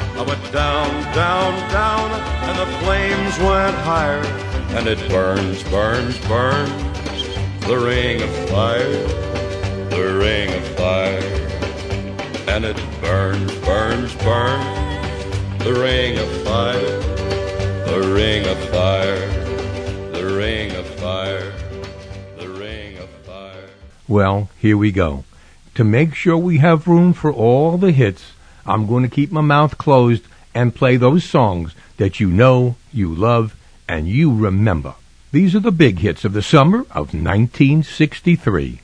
V: I went down, down, down, and the flames went higher. And it burns, burns, burns. The ring of fire, the ring of fire. And it burns, burns, burns. The ring of fire, the ring of fire, the ring of fire, the ring of fire.
K: Well, here we go. To make sure we have room for all the hits, I'm going to keep my mouth closed and play those songs that you know, you love, and you remember. These are the big hits of the summer of 1963.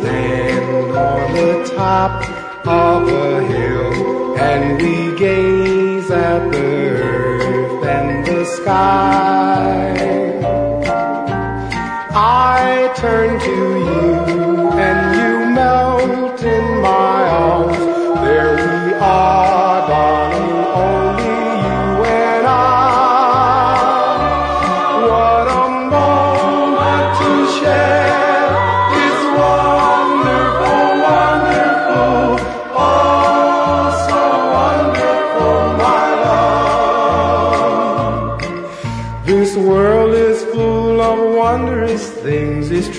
W: stand on the top of a hill and we gaze at the earth and the sky. I turn to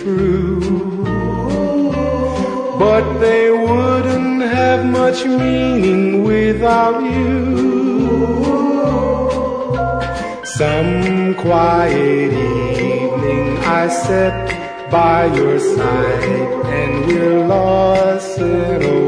W: true. But they wouldn't have much meaning without you. Some quiet evening I sat by your side and we're lost in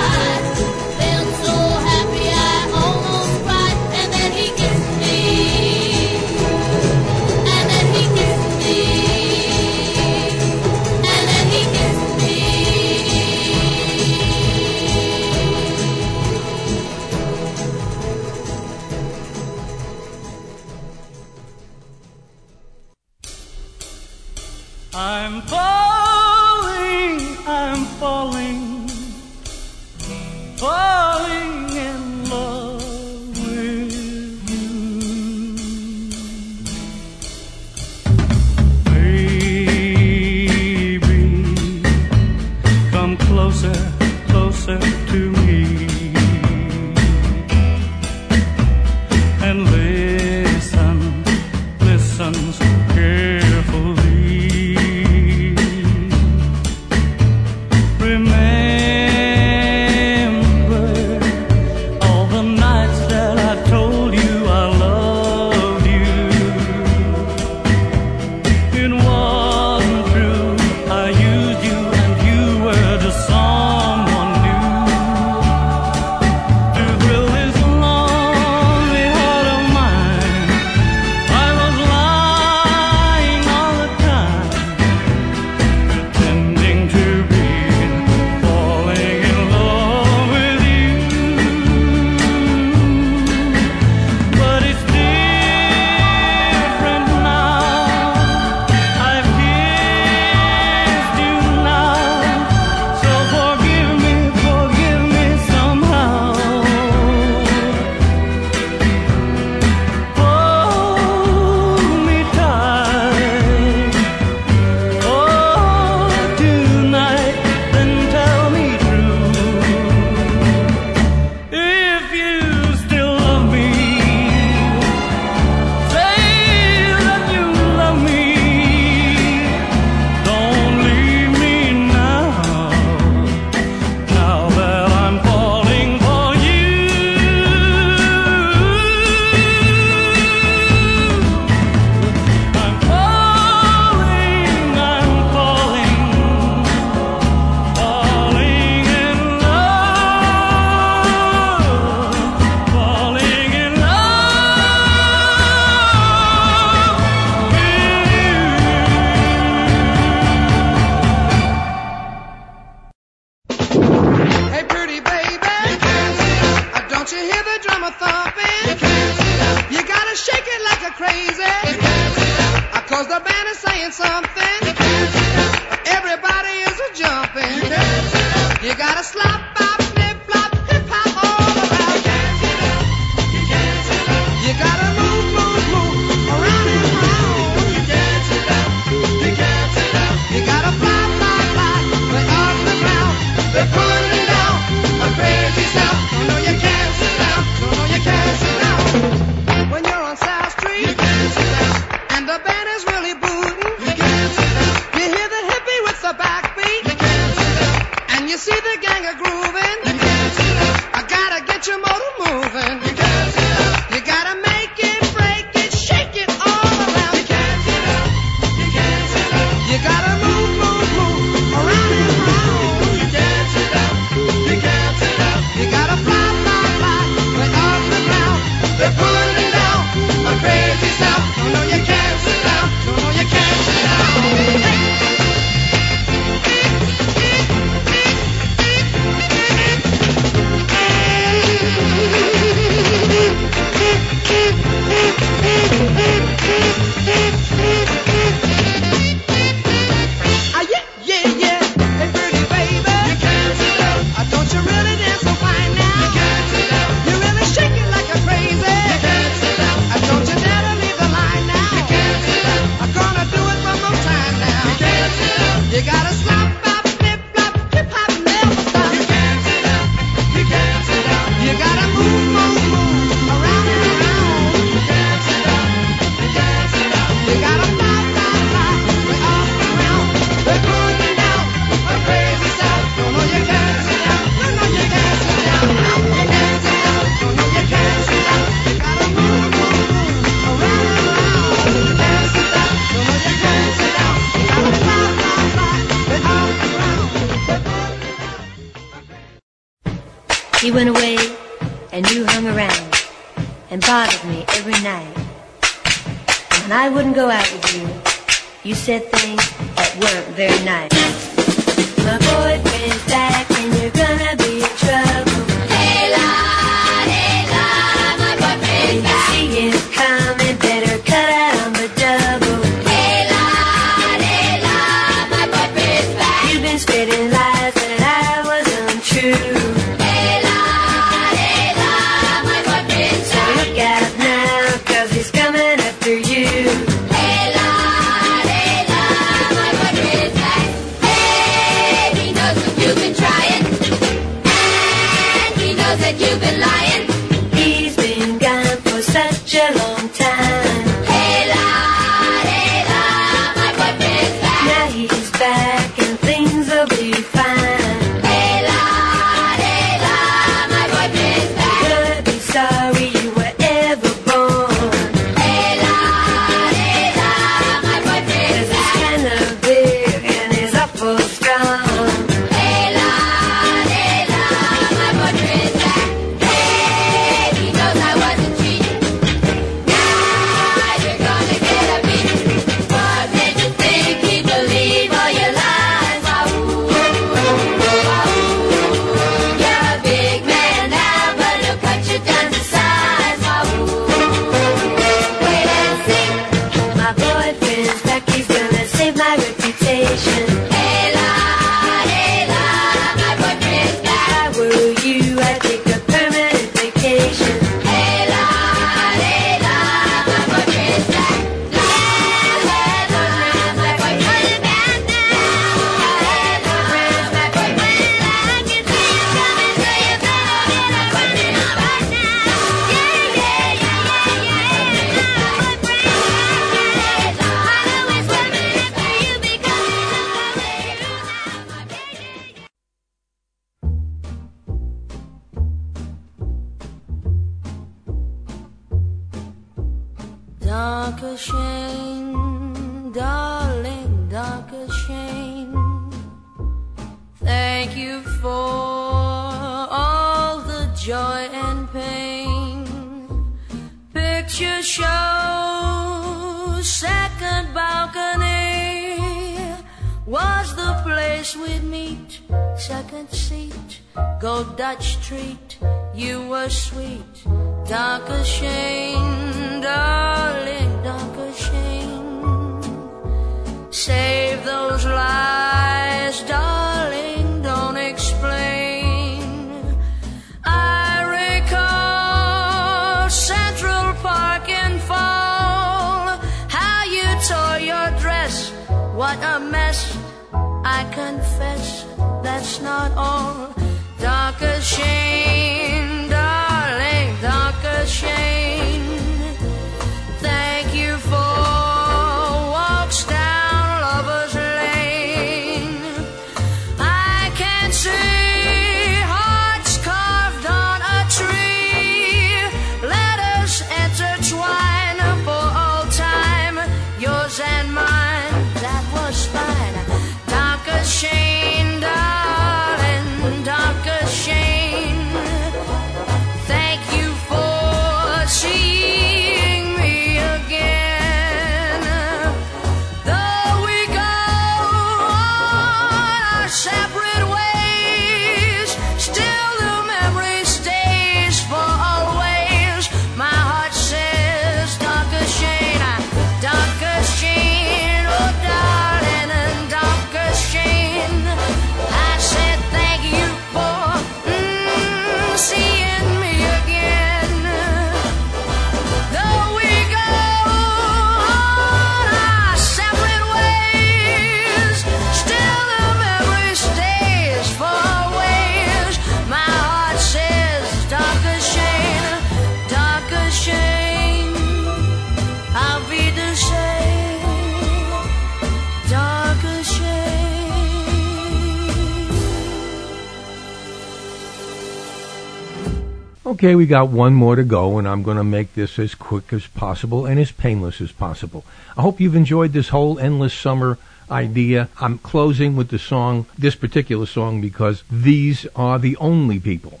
C: Okay, we got one more to go, and I'm going to make this as quick as possible and as painless as possible. I hope you've enjoyed this whole endless summer idea. I'm closing with the song, this particular song, because these are the only people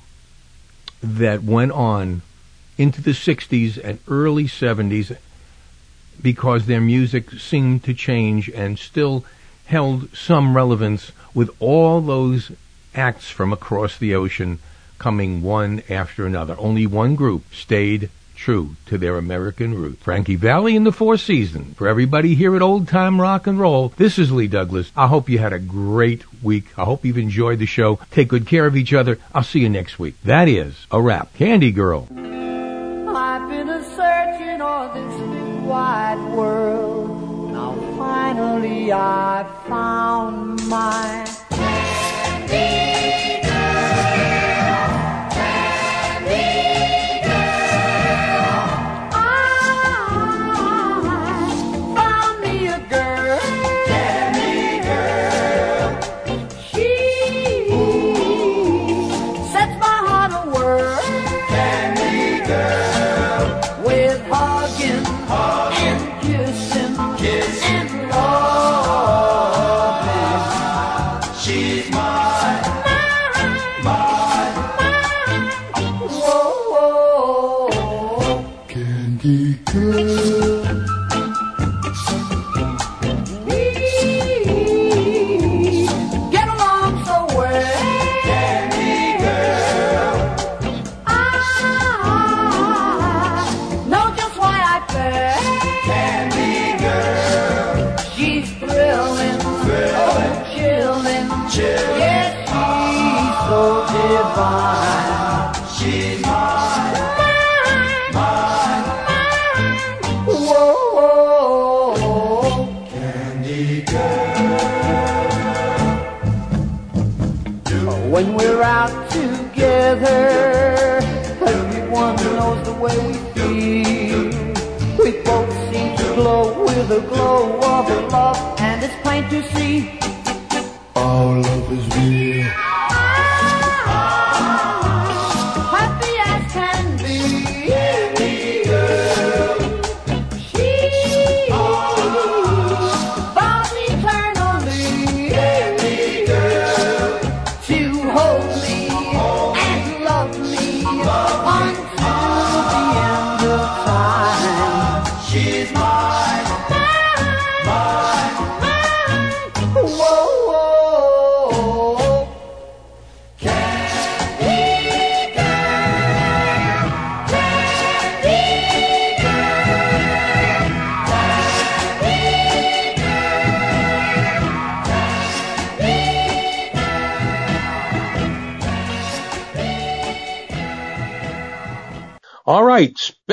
C: that went on into the 60s and early 70s because their music seemed to change and still held some relevance with all those acts from across the ocean coming one after another. Only one group stayed true to their American root. Frankie Valli in the Four Seasons. For everybody here at Old Time Rock and Roll, this is Lee Douglas. I hope you had a great week. I hope you've enjoyed the show. Take good care of each other. I'll see you next week. That is a wrap. Candy Girl.
X: I've been a searching this wide world. Now finally I found my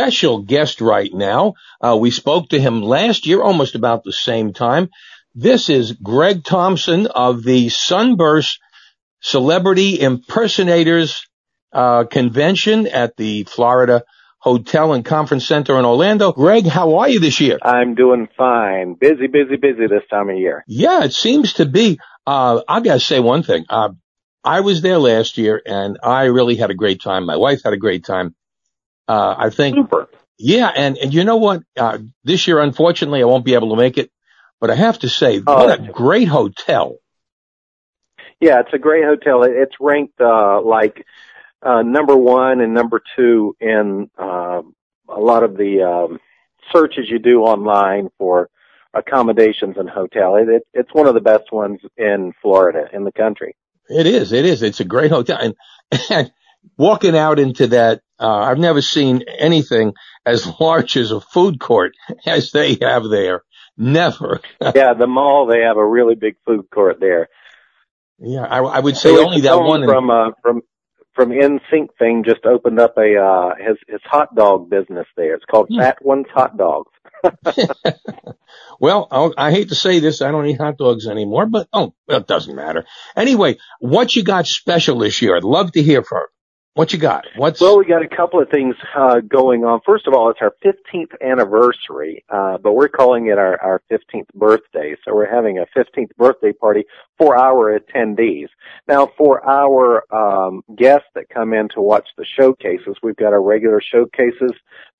C: special guest right now. Uh, we spoke to him last year, almost about the same time. This is Greg Thompson of the Sunburst Celebrity Impersonators uh, Convention at the Florida Hotel and Conference Center in Orlando. Greg, how are you this year?
Y: I'm doing fine. Busy, busy, busy this time of year.
C: Yeah, it seems to be. Uh, I gotta say one thing. Uh, I was there last year and I really had a great time. My wife had a great time. Uh, I think.
Y: Super.
C: Yeah, and, and you know what? Uh, this year, unfortunately, I won't be able to make it, but I have to say,
Y: Oh,
C: what a great hotel.
Y: Yeah, it's a great hotel. It- It's ranked uh, like uh, number one and number two in uh, a lot of the um, searches you do online for accommodations and hotel. It, it, it's one of the best ones in Florida in the country.
C: It is. It is. It's a great hotel. And, and walking out into that, uh, I've never seen anything as large as a food court as they have there. Never.
Y: yeah, the mall they have a really big food court there.
C: Yeah, I, I would say
Y: So
C: only that one.
Y: from uh, from from NSYNC thing just opened up a uh, his his hot dog business there. It's called
C: Hmm.
Y: Fat One's Hot Dogs.
C: well, I'll, I hate to say this. I don't eat hot dogs anymore, but oh, well, it doesn't matter. Anyway, what you got special this year? I'd love to hear from. What you got? What's
Y: Well, we got a couple of things uh, going on. First of all, it's our 15th anniversary, uh, but we're calling it our, our 15th birthday. So we're having a 15th birthday party for our attendees. Now, for our um, guests that come in to watch the showcases, we've got our regular showcases,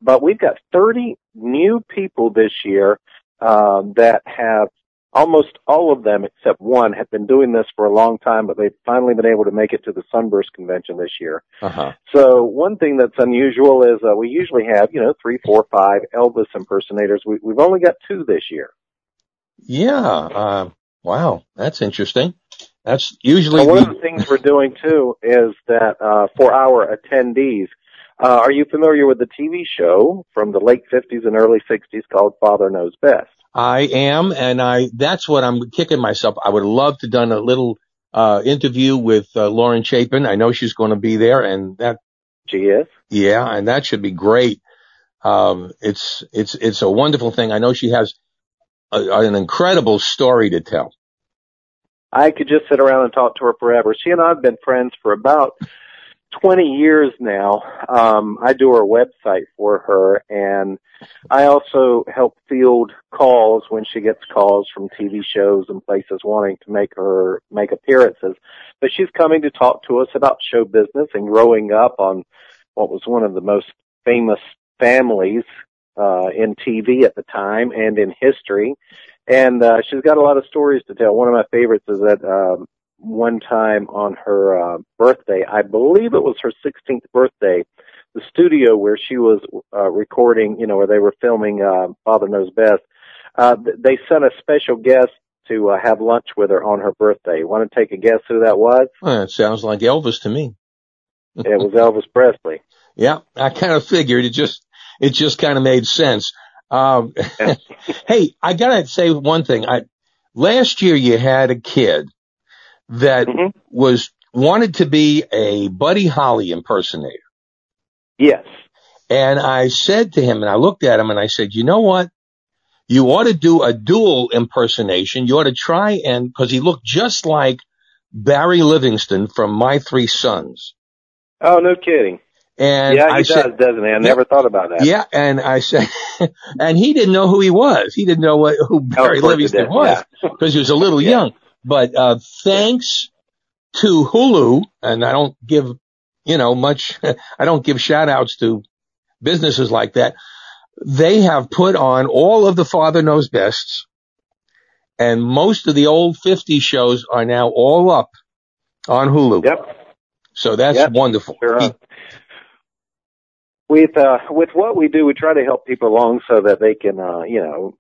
Y: but we've got 30 new people this year um, that have almost all of them except one have been doing this for a long time, but they've finally been able to make it to the Sunburst convention this year.
C: uh-huh.
Y: So one thing that's unusual is uh, we usually have, you know, three, four, five Elvis impersonators. We, we've only got two this year.
C: Yeah. Uh, wow, that's interesting. That's usually
Y: one
C: the-
Y: of the things we're doing too is that uh, for our attendees, uh, are you familiar with the TV show from the late 50s and early 60s called Father Knows Best?
C: I am, and I that's what I'm kicking myself. I would love to done a little uh interview with uh, Lauren Chapin. I know she's going to be there, and that
Y: she is.
C: Yeah, and that should be great. Um, it's it's it's a wonderful thing. I know she has a, an incredible story to tell.
Y: I could just sit around and talk to her forever. She and I have been friends for about 20 years now. Um, I do her website for her and I also help field calls when she gets calls from TV shows and places wanting to make her make appearances. But she's coming to talk to us about show business and growing up on what was one of the most famous families uh, in TV at the time and in history. And uh, she's got a lot of stories to tell. One of my favorites is that um, one time on her uh, birthday, I believe it was her 16th birthday, the studio where she was uh, recording, you know, where they were filming uh, Father Knows Best, uh, they sent a special guest to uh, have lunch with her on her birthday. Want to take a guess who that was?
C: Well, it sounds like Elvis to me.
Y: it was Elvis Presley.
C: Yeah, I kind of figured it just it just kind of made sense. Um, hey, I gotta say one thing. I last year you had a kid that mm-hmm. was wanted to be a Buddy Holly impersonator.
Y: Yes.
C: And I said to him, and I looked at him and I said, you know what? You ought to do a dual impersonation. You ought to try and, cause he looked just like Barry Livingston from My Three Sons.
Y: Oh, no kidding.
C: And
Y: yeah, he
C: I
Y: does,
C: said,
Y: doesn't he? I never thought about that.
C: yeah, and I said, and he didn't know who he was. He didn't know what, who oh, Barry
Y: course he
C: Livingston was because he was a little young. But uh thanks to Hulu, and I don't give, you know, much. I don't give shout outs to businesses like that. They have put on all of the Father Knows Bests, and most of the old 50 shows are now all up on Hulu.
Y: Yep.
C: So that's
Y: Yep.
C: wonderful.
Y: Sure with uh with what we do we try to help people along so that they can uh you know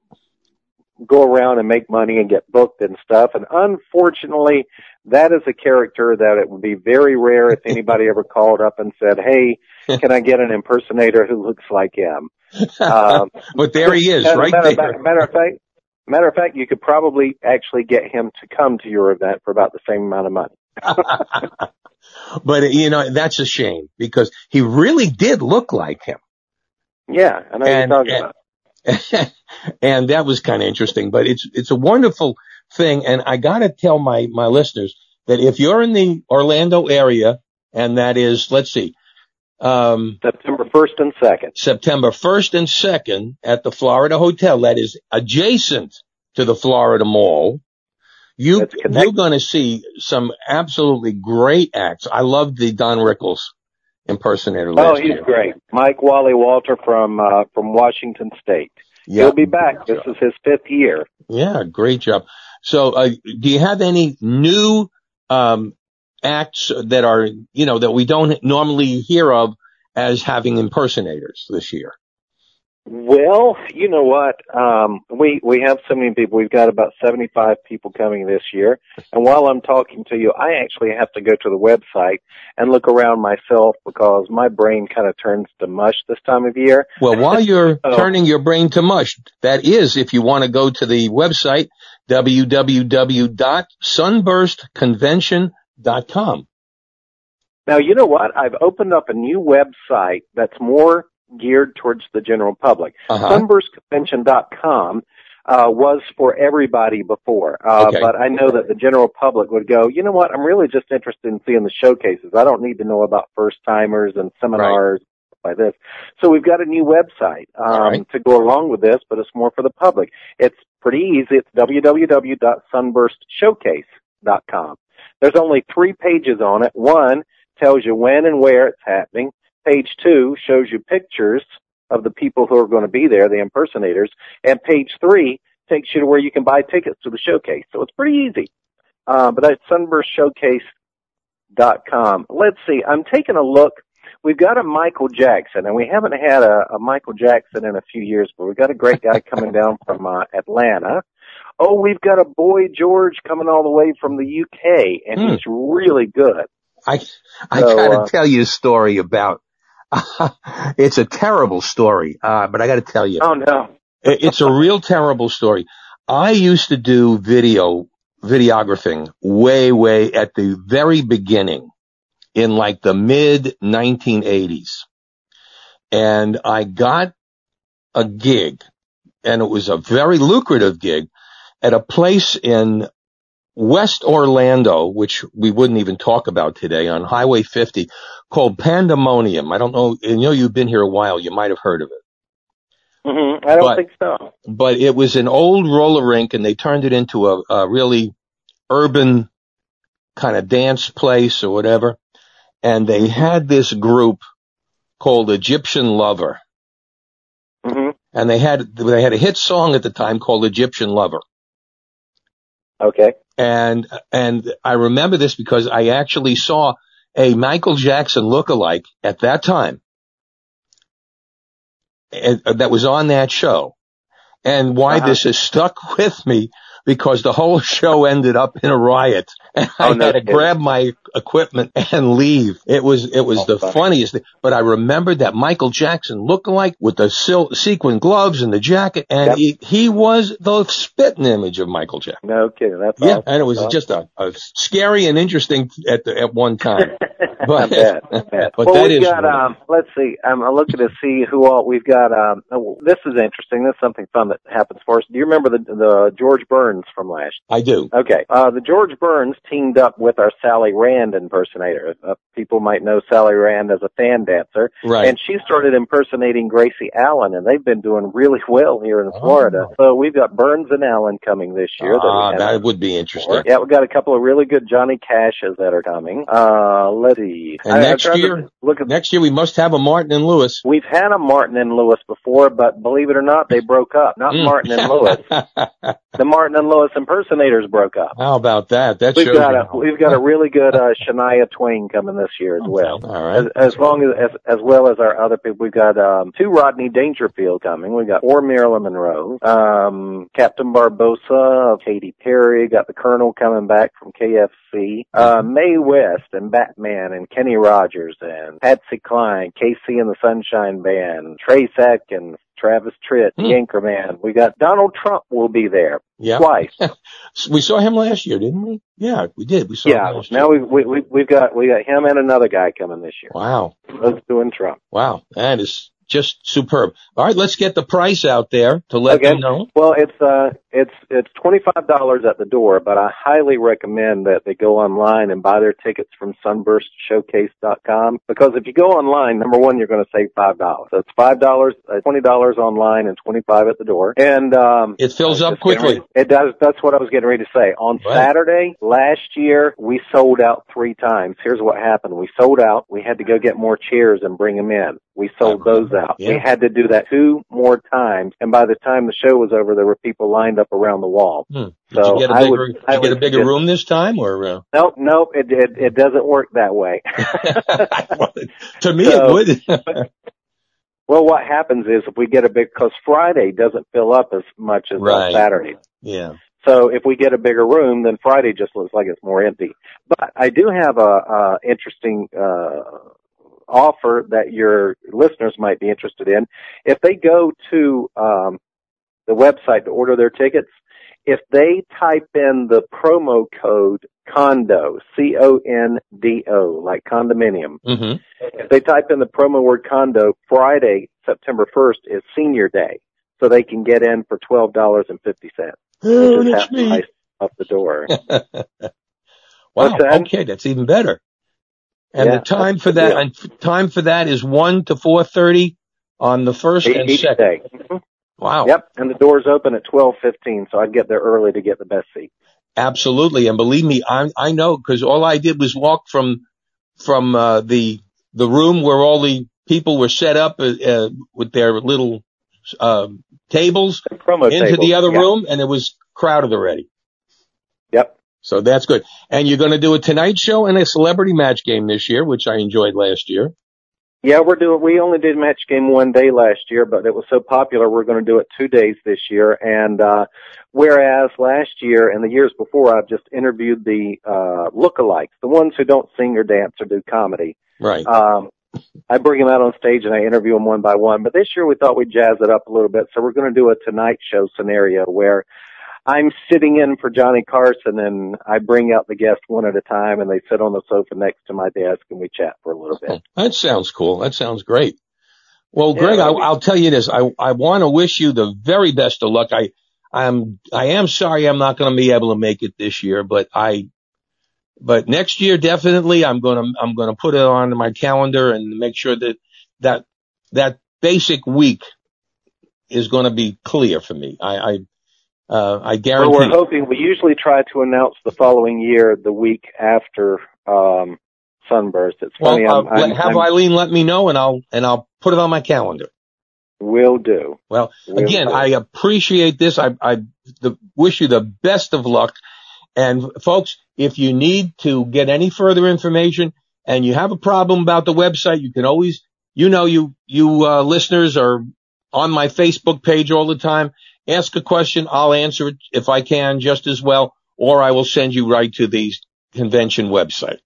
Y: go around and make money and get booked and stuff and unfortunately that is a character that it would be very rare if anybody ever called up and said hey can i get an impersonator who looks like him um,
C: but there he is, right
Y: matter,
C: there.
Y: Of, matter of fact matter of fact you could probably actually get him to come to your event for about the same amount of money
C: But you know, that's a shame because he really did look like him.
Y: Yeah, I know
C: And-
Y: you're talking
C: and-
Y: about.
C: and that was kind of interesting. But it's it's a wonderful thing, and I got to tell my my listeners that if you're in the Orlando area, and that is, let's see, um,
Y: September 1st and 2nd.
C: September 1st and 2nd at the Florida Hotel, that is adjacent to the Florida Mall. You, you're going to see some absolutely great acts. I loved the Don Rickles impersonator
Y: Oh, he's
C: year.
Y: great. Mike Wally Walter from uh, from Washington State.
C: Yeah.
Y: He'll be back. This is his fifth year.
C: Yeah, great job. So, uh, do you have any new um, acts that are, you know, that we don't normally hear of as having impersonators this year?
Y: Well, you know what? Um, we we have so many people. We've got about seventy five people coming this year. And while I'm talking to you, I actually have to go to the website and look around myself because my brain kind of turns to mush this time of year.
C: Well, while you're turning your brain to mush, that is, if you want to go to the website, www.sunburstconvention.com.
Y: Now, you know what? I've opened up a new website that's more geared towards the general public.
C: Uh-huh.
Y: Sunburstconvention.com uh, was for everybody before, uh,
C: Okay.
Y: but I know that the general public would go, you know what? I'm really just interested in seeing the showcases. I don't need to know about first timers and seminars like this. So we've got a new website um,
C: right.
Y: to go along with this, but it's more for the public. It's pretty easy. It's www.sunburstshowcase.com. There's only three pages on it. One tells you when and where it's happening. Page two shows you pictures of the people who are going to be there, the impersonators. And page three takes you to where you can buy tickets to the showcase. So it's pretty easy. Uh, but that's sunburstshowcase.com. Let's see. I'm taking a look. We've got a Michael Jackson, and we haven't had a, a Michael Jackson in a few years, but we've got a great guy coming down from uh, Atlanta. Oh, we've got a boy George coming all the way from the UK, and
C: Hmm.
Y: he's really good.
C: I I
Y: So,
C: got to
Y: uh,
C: tell you a story about. it's a terrible story, uh, but I got to tell you.
Y: Oh no.
C: It's a real terrible story. I used to do video, videographing way, way at the very beginning in like the mid 1980s. And I got a gig and it was a very lucrative gig at a place in West Orlando, which we wouldn't even talk about today on Highway 50 called Pandemonium. I don't know. You know, you've been here a while. You might have heard of it
Y: hmm I don't
C: But-
Y: think so.
C: but it was an old roller rink and they turned it into a, a really urban kind of dance place or whatever. And they had this group called Egyptian Lover.
Y: hmm
C: And they had, they had a hit song at the time called Egyptian Lover.
Y: Okay.
C: And, and I remember this because I actually saw a Michael Jackson lookalike at that time uh, that was on that show. And why
Y: Uh-huh.
C: this has stuck with me because the whole show ended up in a riot and I
Y: Oh, no
C: had to
Y: kidding.
C: grab my equipment and leave. It was, it was
Y: Oh,
C: the
Y: funny.
C: funniest thing. But I remembered that Michael Jackson lookalike with the sil- sequin gloves and the jacket and
Y: Yep.
C: he, he was the spitting image of Michael Jackson.
Y: No kidding. That's
C: Yeah,
Y: awesome.
C: and it was
Y: Awesome.
C: just a, a scary and interesting at the, at one time. But,
Y: I bet,
C: but
Y: well,
C: that is
Y: got, um, let's see, I'm looking to see who all, we've got, um, oh, this is interesting. This is something fun that happens for us. Do you remember the, the George Burns from last Year?
C: I do.
Y: Okay. Uh, the George Burns teamed up with our Sally Rand impersonator. Uh, people might know Sally Rand as a fan dancer.
C: Right.
Y: And she started impersonating Gracie Allen, and they've been doing really well here in Florida. So we've got Burns and Allen coming this year. that
C: Ah,
Y: haven't
C: that would be interesting.
Y: yeah, we've got a couple of really good Johnny Cashes that are coming. Uh, let's see.
C: And
Y: I- I
C: next year,
Y: look at.
C: next year we must have a Martin and Lewis.
Y: We've had a Martin and Lewis before, but believe it or not, they broke up. Not
C: Mm.
Y: Martin and Lewis. The Martin and Lewis impersonators broke up.
C: How about that? That
Y: We've got
C: you
Y: a we've got a really good uh, Shania Twain coming this year as well.
C: All right.
Y: As, as long as, as as well as our other people, we've got um, two Rodney Dangerfield coming. We've got four Marilyn Monroe, um, Captain Barbossa, Katy Perry. Got the Colonel coming back from KFC. Uh, Mae West and Batman and Kenny Rogers and Patsy Cline, KC and the Sunshine Band, Trace Adkins, Travis Tritt,
C: Hmm.
Y: the Anchorman. We got Donald Trump will be there
C: Yeah.
Y: twice.
C: we saw him last year, didn't we? Yeah, we did. We saw
Y: Yeah,
C: him last
Y: now
C: year.
Y: we've, we, we, we've got, we got him and another guy coming this year.
C: Wow.
Y: Let's doing Trump.
C: Wow. That is just superb. All right, let's get the price out there to let
Y: Okay.
C: them know.
Y: Well, it's uh, it's it's twenty five dollars at the door, but I highly recommend that they go online and buy their tickets from sunburstshowcase.com because if you go online, number one, you're going to save five dollars. So it's five dollars, uh, twenty dollars online, and twenty five at the door. And um,
C: It fills up quickly.
Y: ready- It does. That's what I was getting ready to say. On
C: Right.
Y: Saturday last year, we sold out three times. Here's what happened: we sold out. We had to go get more chairs and bring them in. We sold those out.
C: Yeah.
Y: We had to do that two more times, and by the time the show was over, there were people lined up around the wall.
C: Hmm. Did
Y: So
C: you get a
Y: I
C: bigger,
Y: would-
C: did you get a bigger room this time, or uh,
Y: Nope, nope. It, it it doesn't work that way.
C: to me
Y: So-
C: it would?
Y: well, what happens is if we get a big, because Friday doesn't fill up as much as on
C: Right.
Y: Saturday.
C: yeah.
Y: So if we get a bigger room, then Friday just looks like it's more empty. But I do have a, a interesting uh, offer that your listeners might be interested in. If they go to um, the website to order their tickets, if they type in the promo code condo, C O N D O, like condominium,
C: hmm
Y: if they type in the promo word condo, Friday, September 1st is senior day. So they can get in for $12.50.
C: Oh, that's
Y: half
C: me.
Y: price off the door.
C: wow.
Y: That?
C: Okay, that's even better. And
Y: Yeah,
C: the time for that, and time for that is one to four thirty on the first and
Y: Each
C: second.
Y: day.
C: Wow.
Y: Yep, and the doors open at 12:15, so I'd get there early to get the best seat.
C: Absolutely, and believe me, I I know because all I did was walk from from uh, the the room where all the people were set up uh, uh, with their little uh, tables
Y: Promo
C: into the other
Y: yeah.
C: room, and it was crowded already. So that's good. And you're going to do a Tonight Show and a celebrity match game this year, which I enjoyed last year.
Y: Yeah, we're doing. We only did match game one day last year, but it was so popular, we're going to do it two days this year. And uh, whereas last year and the years before, I've just interviewed the uh, lookalikes, the ones who don't sing or dance or do comedy.
C: Right.
Y: Um, I bring them out on stage and I interview them one by one. But this year we thought we'd jazz it up a little bit, so we're going to do a Tonight Show scenario where I'm sitting in for Johnny Carson and I bring out the guests one at a time and they sit on the sofa next to my desk and we chat for a little bit.
C: That sounds cool. That sounds great. Well,
Y: Yeah,
C: Greg, I, I'll tell you this. I, I want to wish you the very best of luck. I, I'm, I am sorry I'm not going to be able to make it this year, but I, but next year definitely I'm going to, I'm going to put it on my calendar and make sure that, that, that basic week is going to be clear for me. I, I, uh, I
Y: Well,
C: guarantee.
Y: we're hoping, we usually try to announce the following year, the week after, um, Sunburst. It's
C: well,
Y: funny,
C: uh,
Y: I'm, I'm,
C: have
Y: I'm,
C: Eileen let me know and I'll, and I'll put it on my calendar.
Y: will do.
C: Well,
Y: Will
C: again,
Y: do.
C: I appreciate this. I, I the, wish you the best of luck. And folks, if you need to get any further information and you have a problem about the website, you can always, you know, you, you, uh, listeners are on my Facebook page all the time. Ask a question. I'll answer it if I can just as well, or I will send you right to the convention website.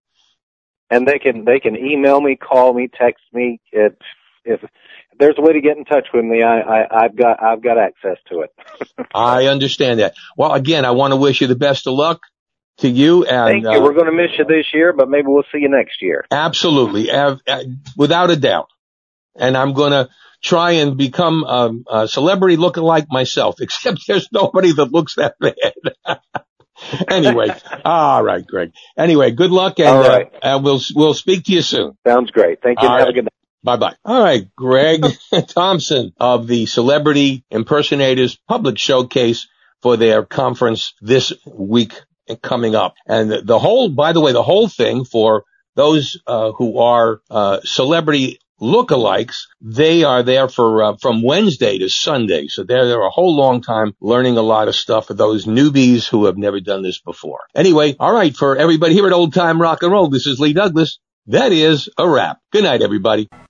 Y: and they can they can email me, call me, text me. If there's a way to get in touch with me, I, I I've got I've got access to it.
C: I understand that. Well, again, I want to wish you the best of luck to you and,
Y: Thank you.
C: uh,
Y: We're going to miss you this year, but maybe we'll see you next year.
C: Absolutely, uh, without a doubt. And I'm going to try and become um, a celebrity looking like myself, except there's nobody that looks that bad. anyway, all right, Greg. Anyway, good luck, and
Y: All right.
C: uh, uh, we'll we'll speak to you soon.
Y: Sounds great. Thank you.
C: All
Y: and Have a good night.
C: Bye bye. All right, Greg Thompson of the Celebrity Impersonators Public Showcase for their conference this week coming up. And the, the whole, by the way, the whole thing for those uh, who are uh, celebrity lookalikes, they are there for uh, from Wednesday to Sunday. So they're there a whole long time learning a lot of stuff for those newbies who have never done this before. Anyway, all right, for everybody here at Old Time Rock and Roll, this is Lee Douglas. That is a wrap. Good night, everybody.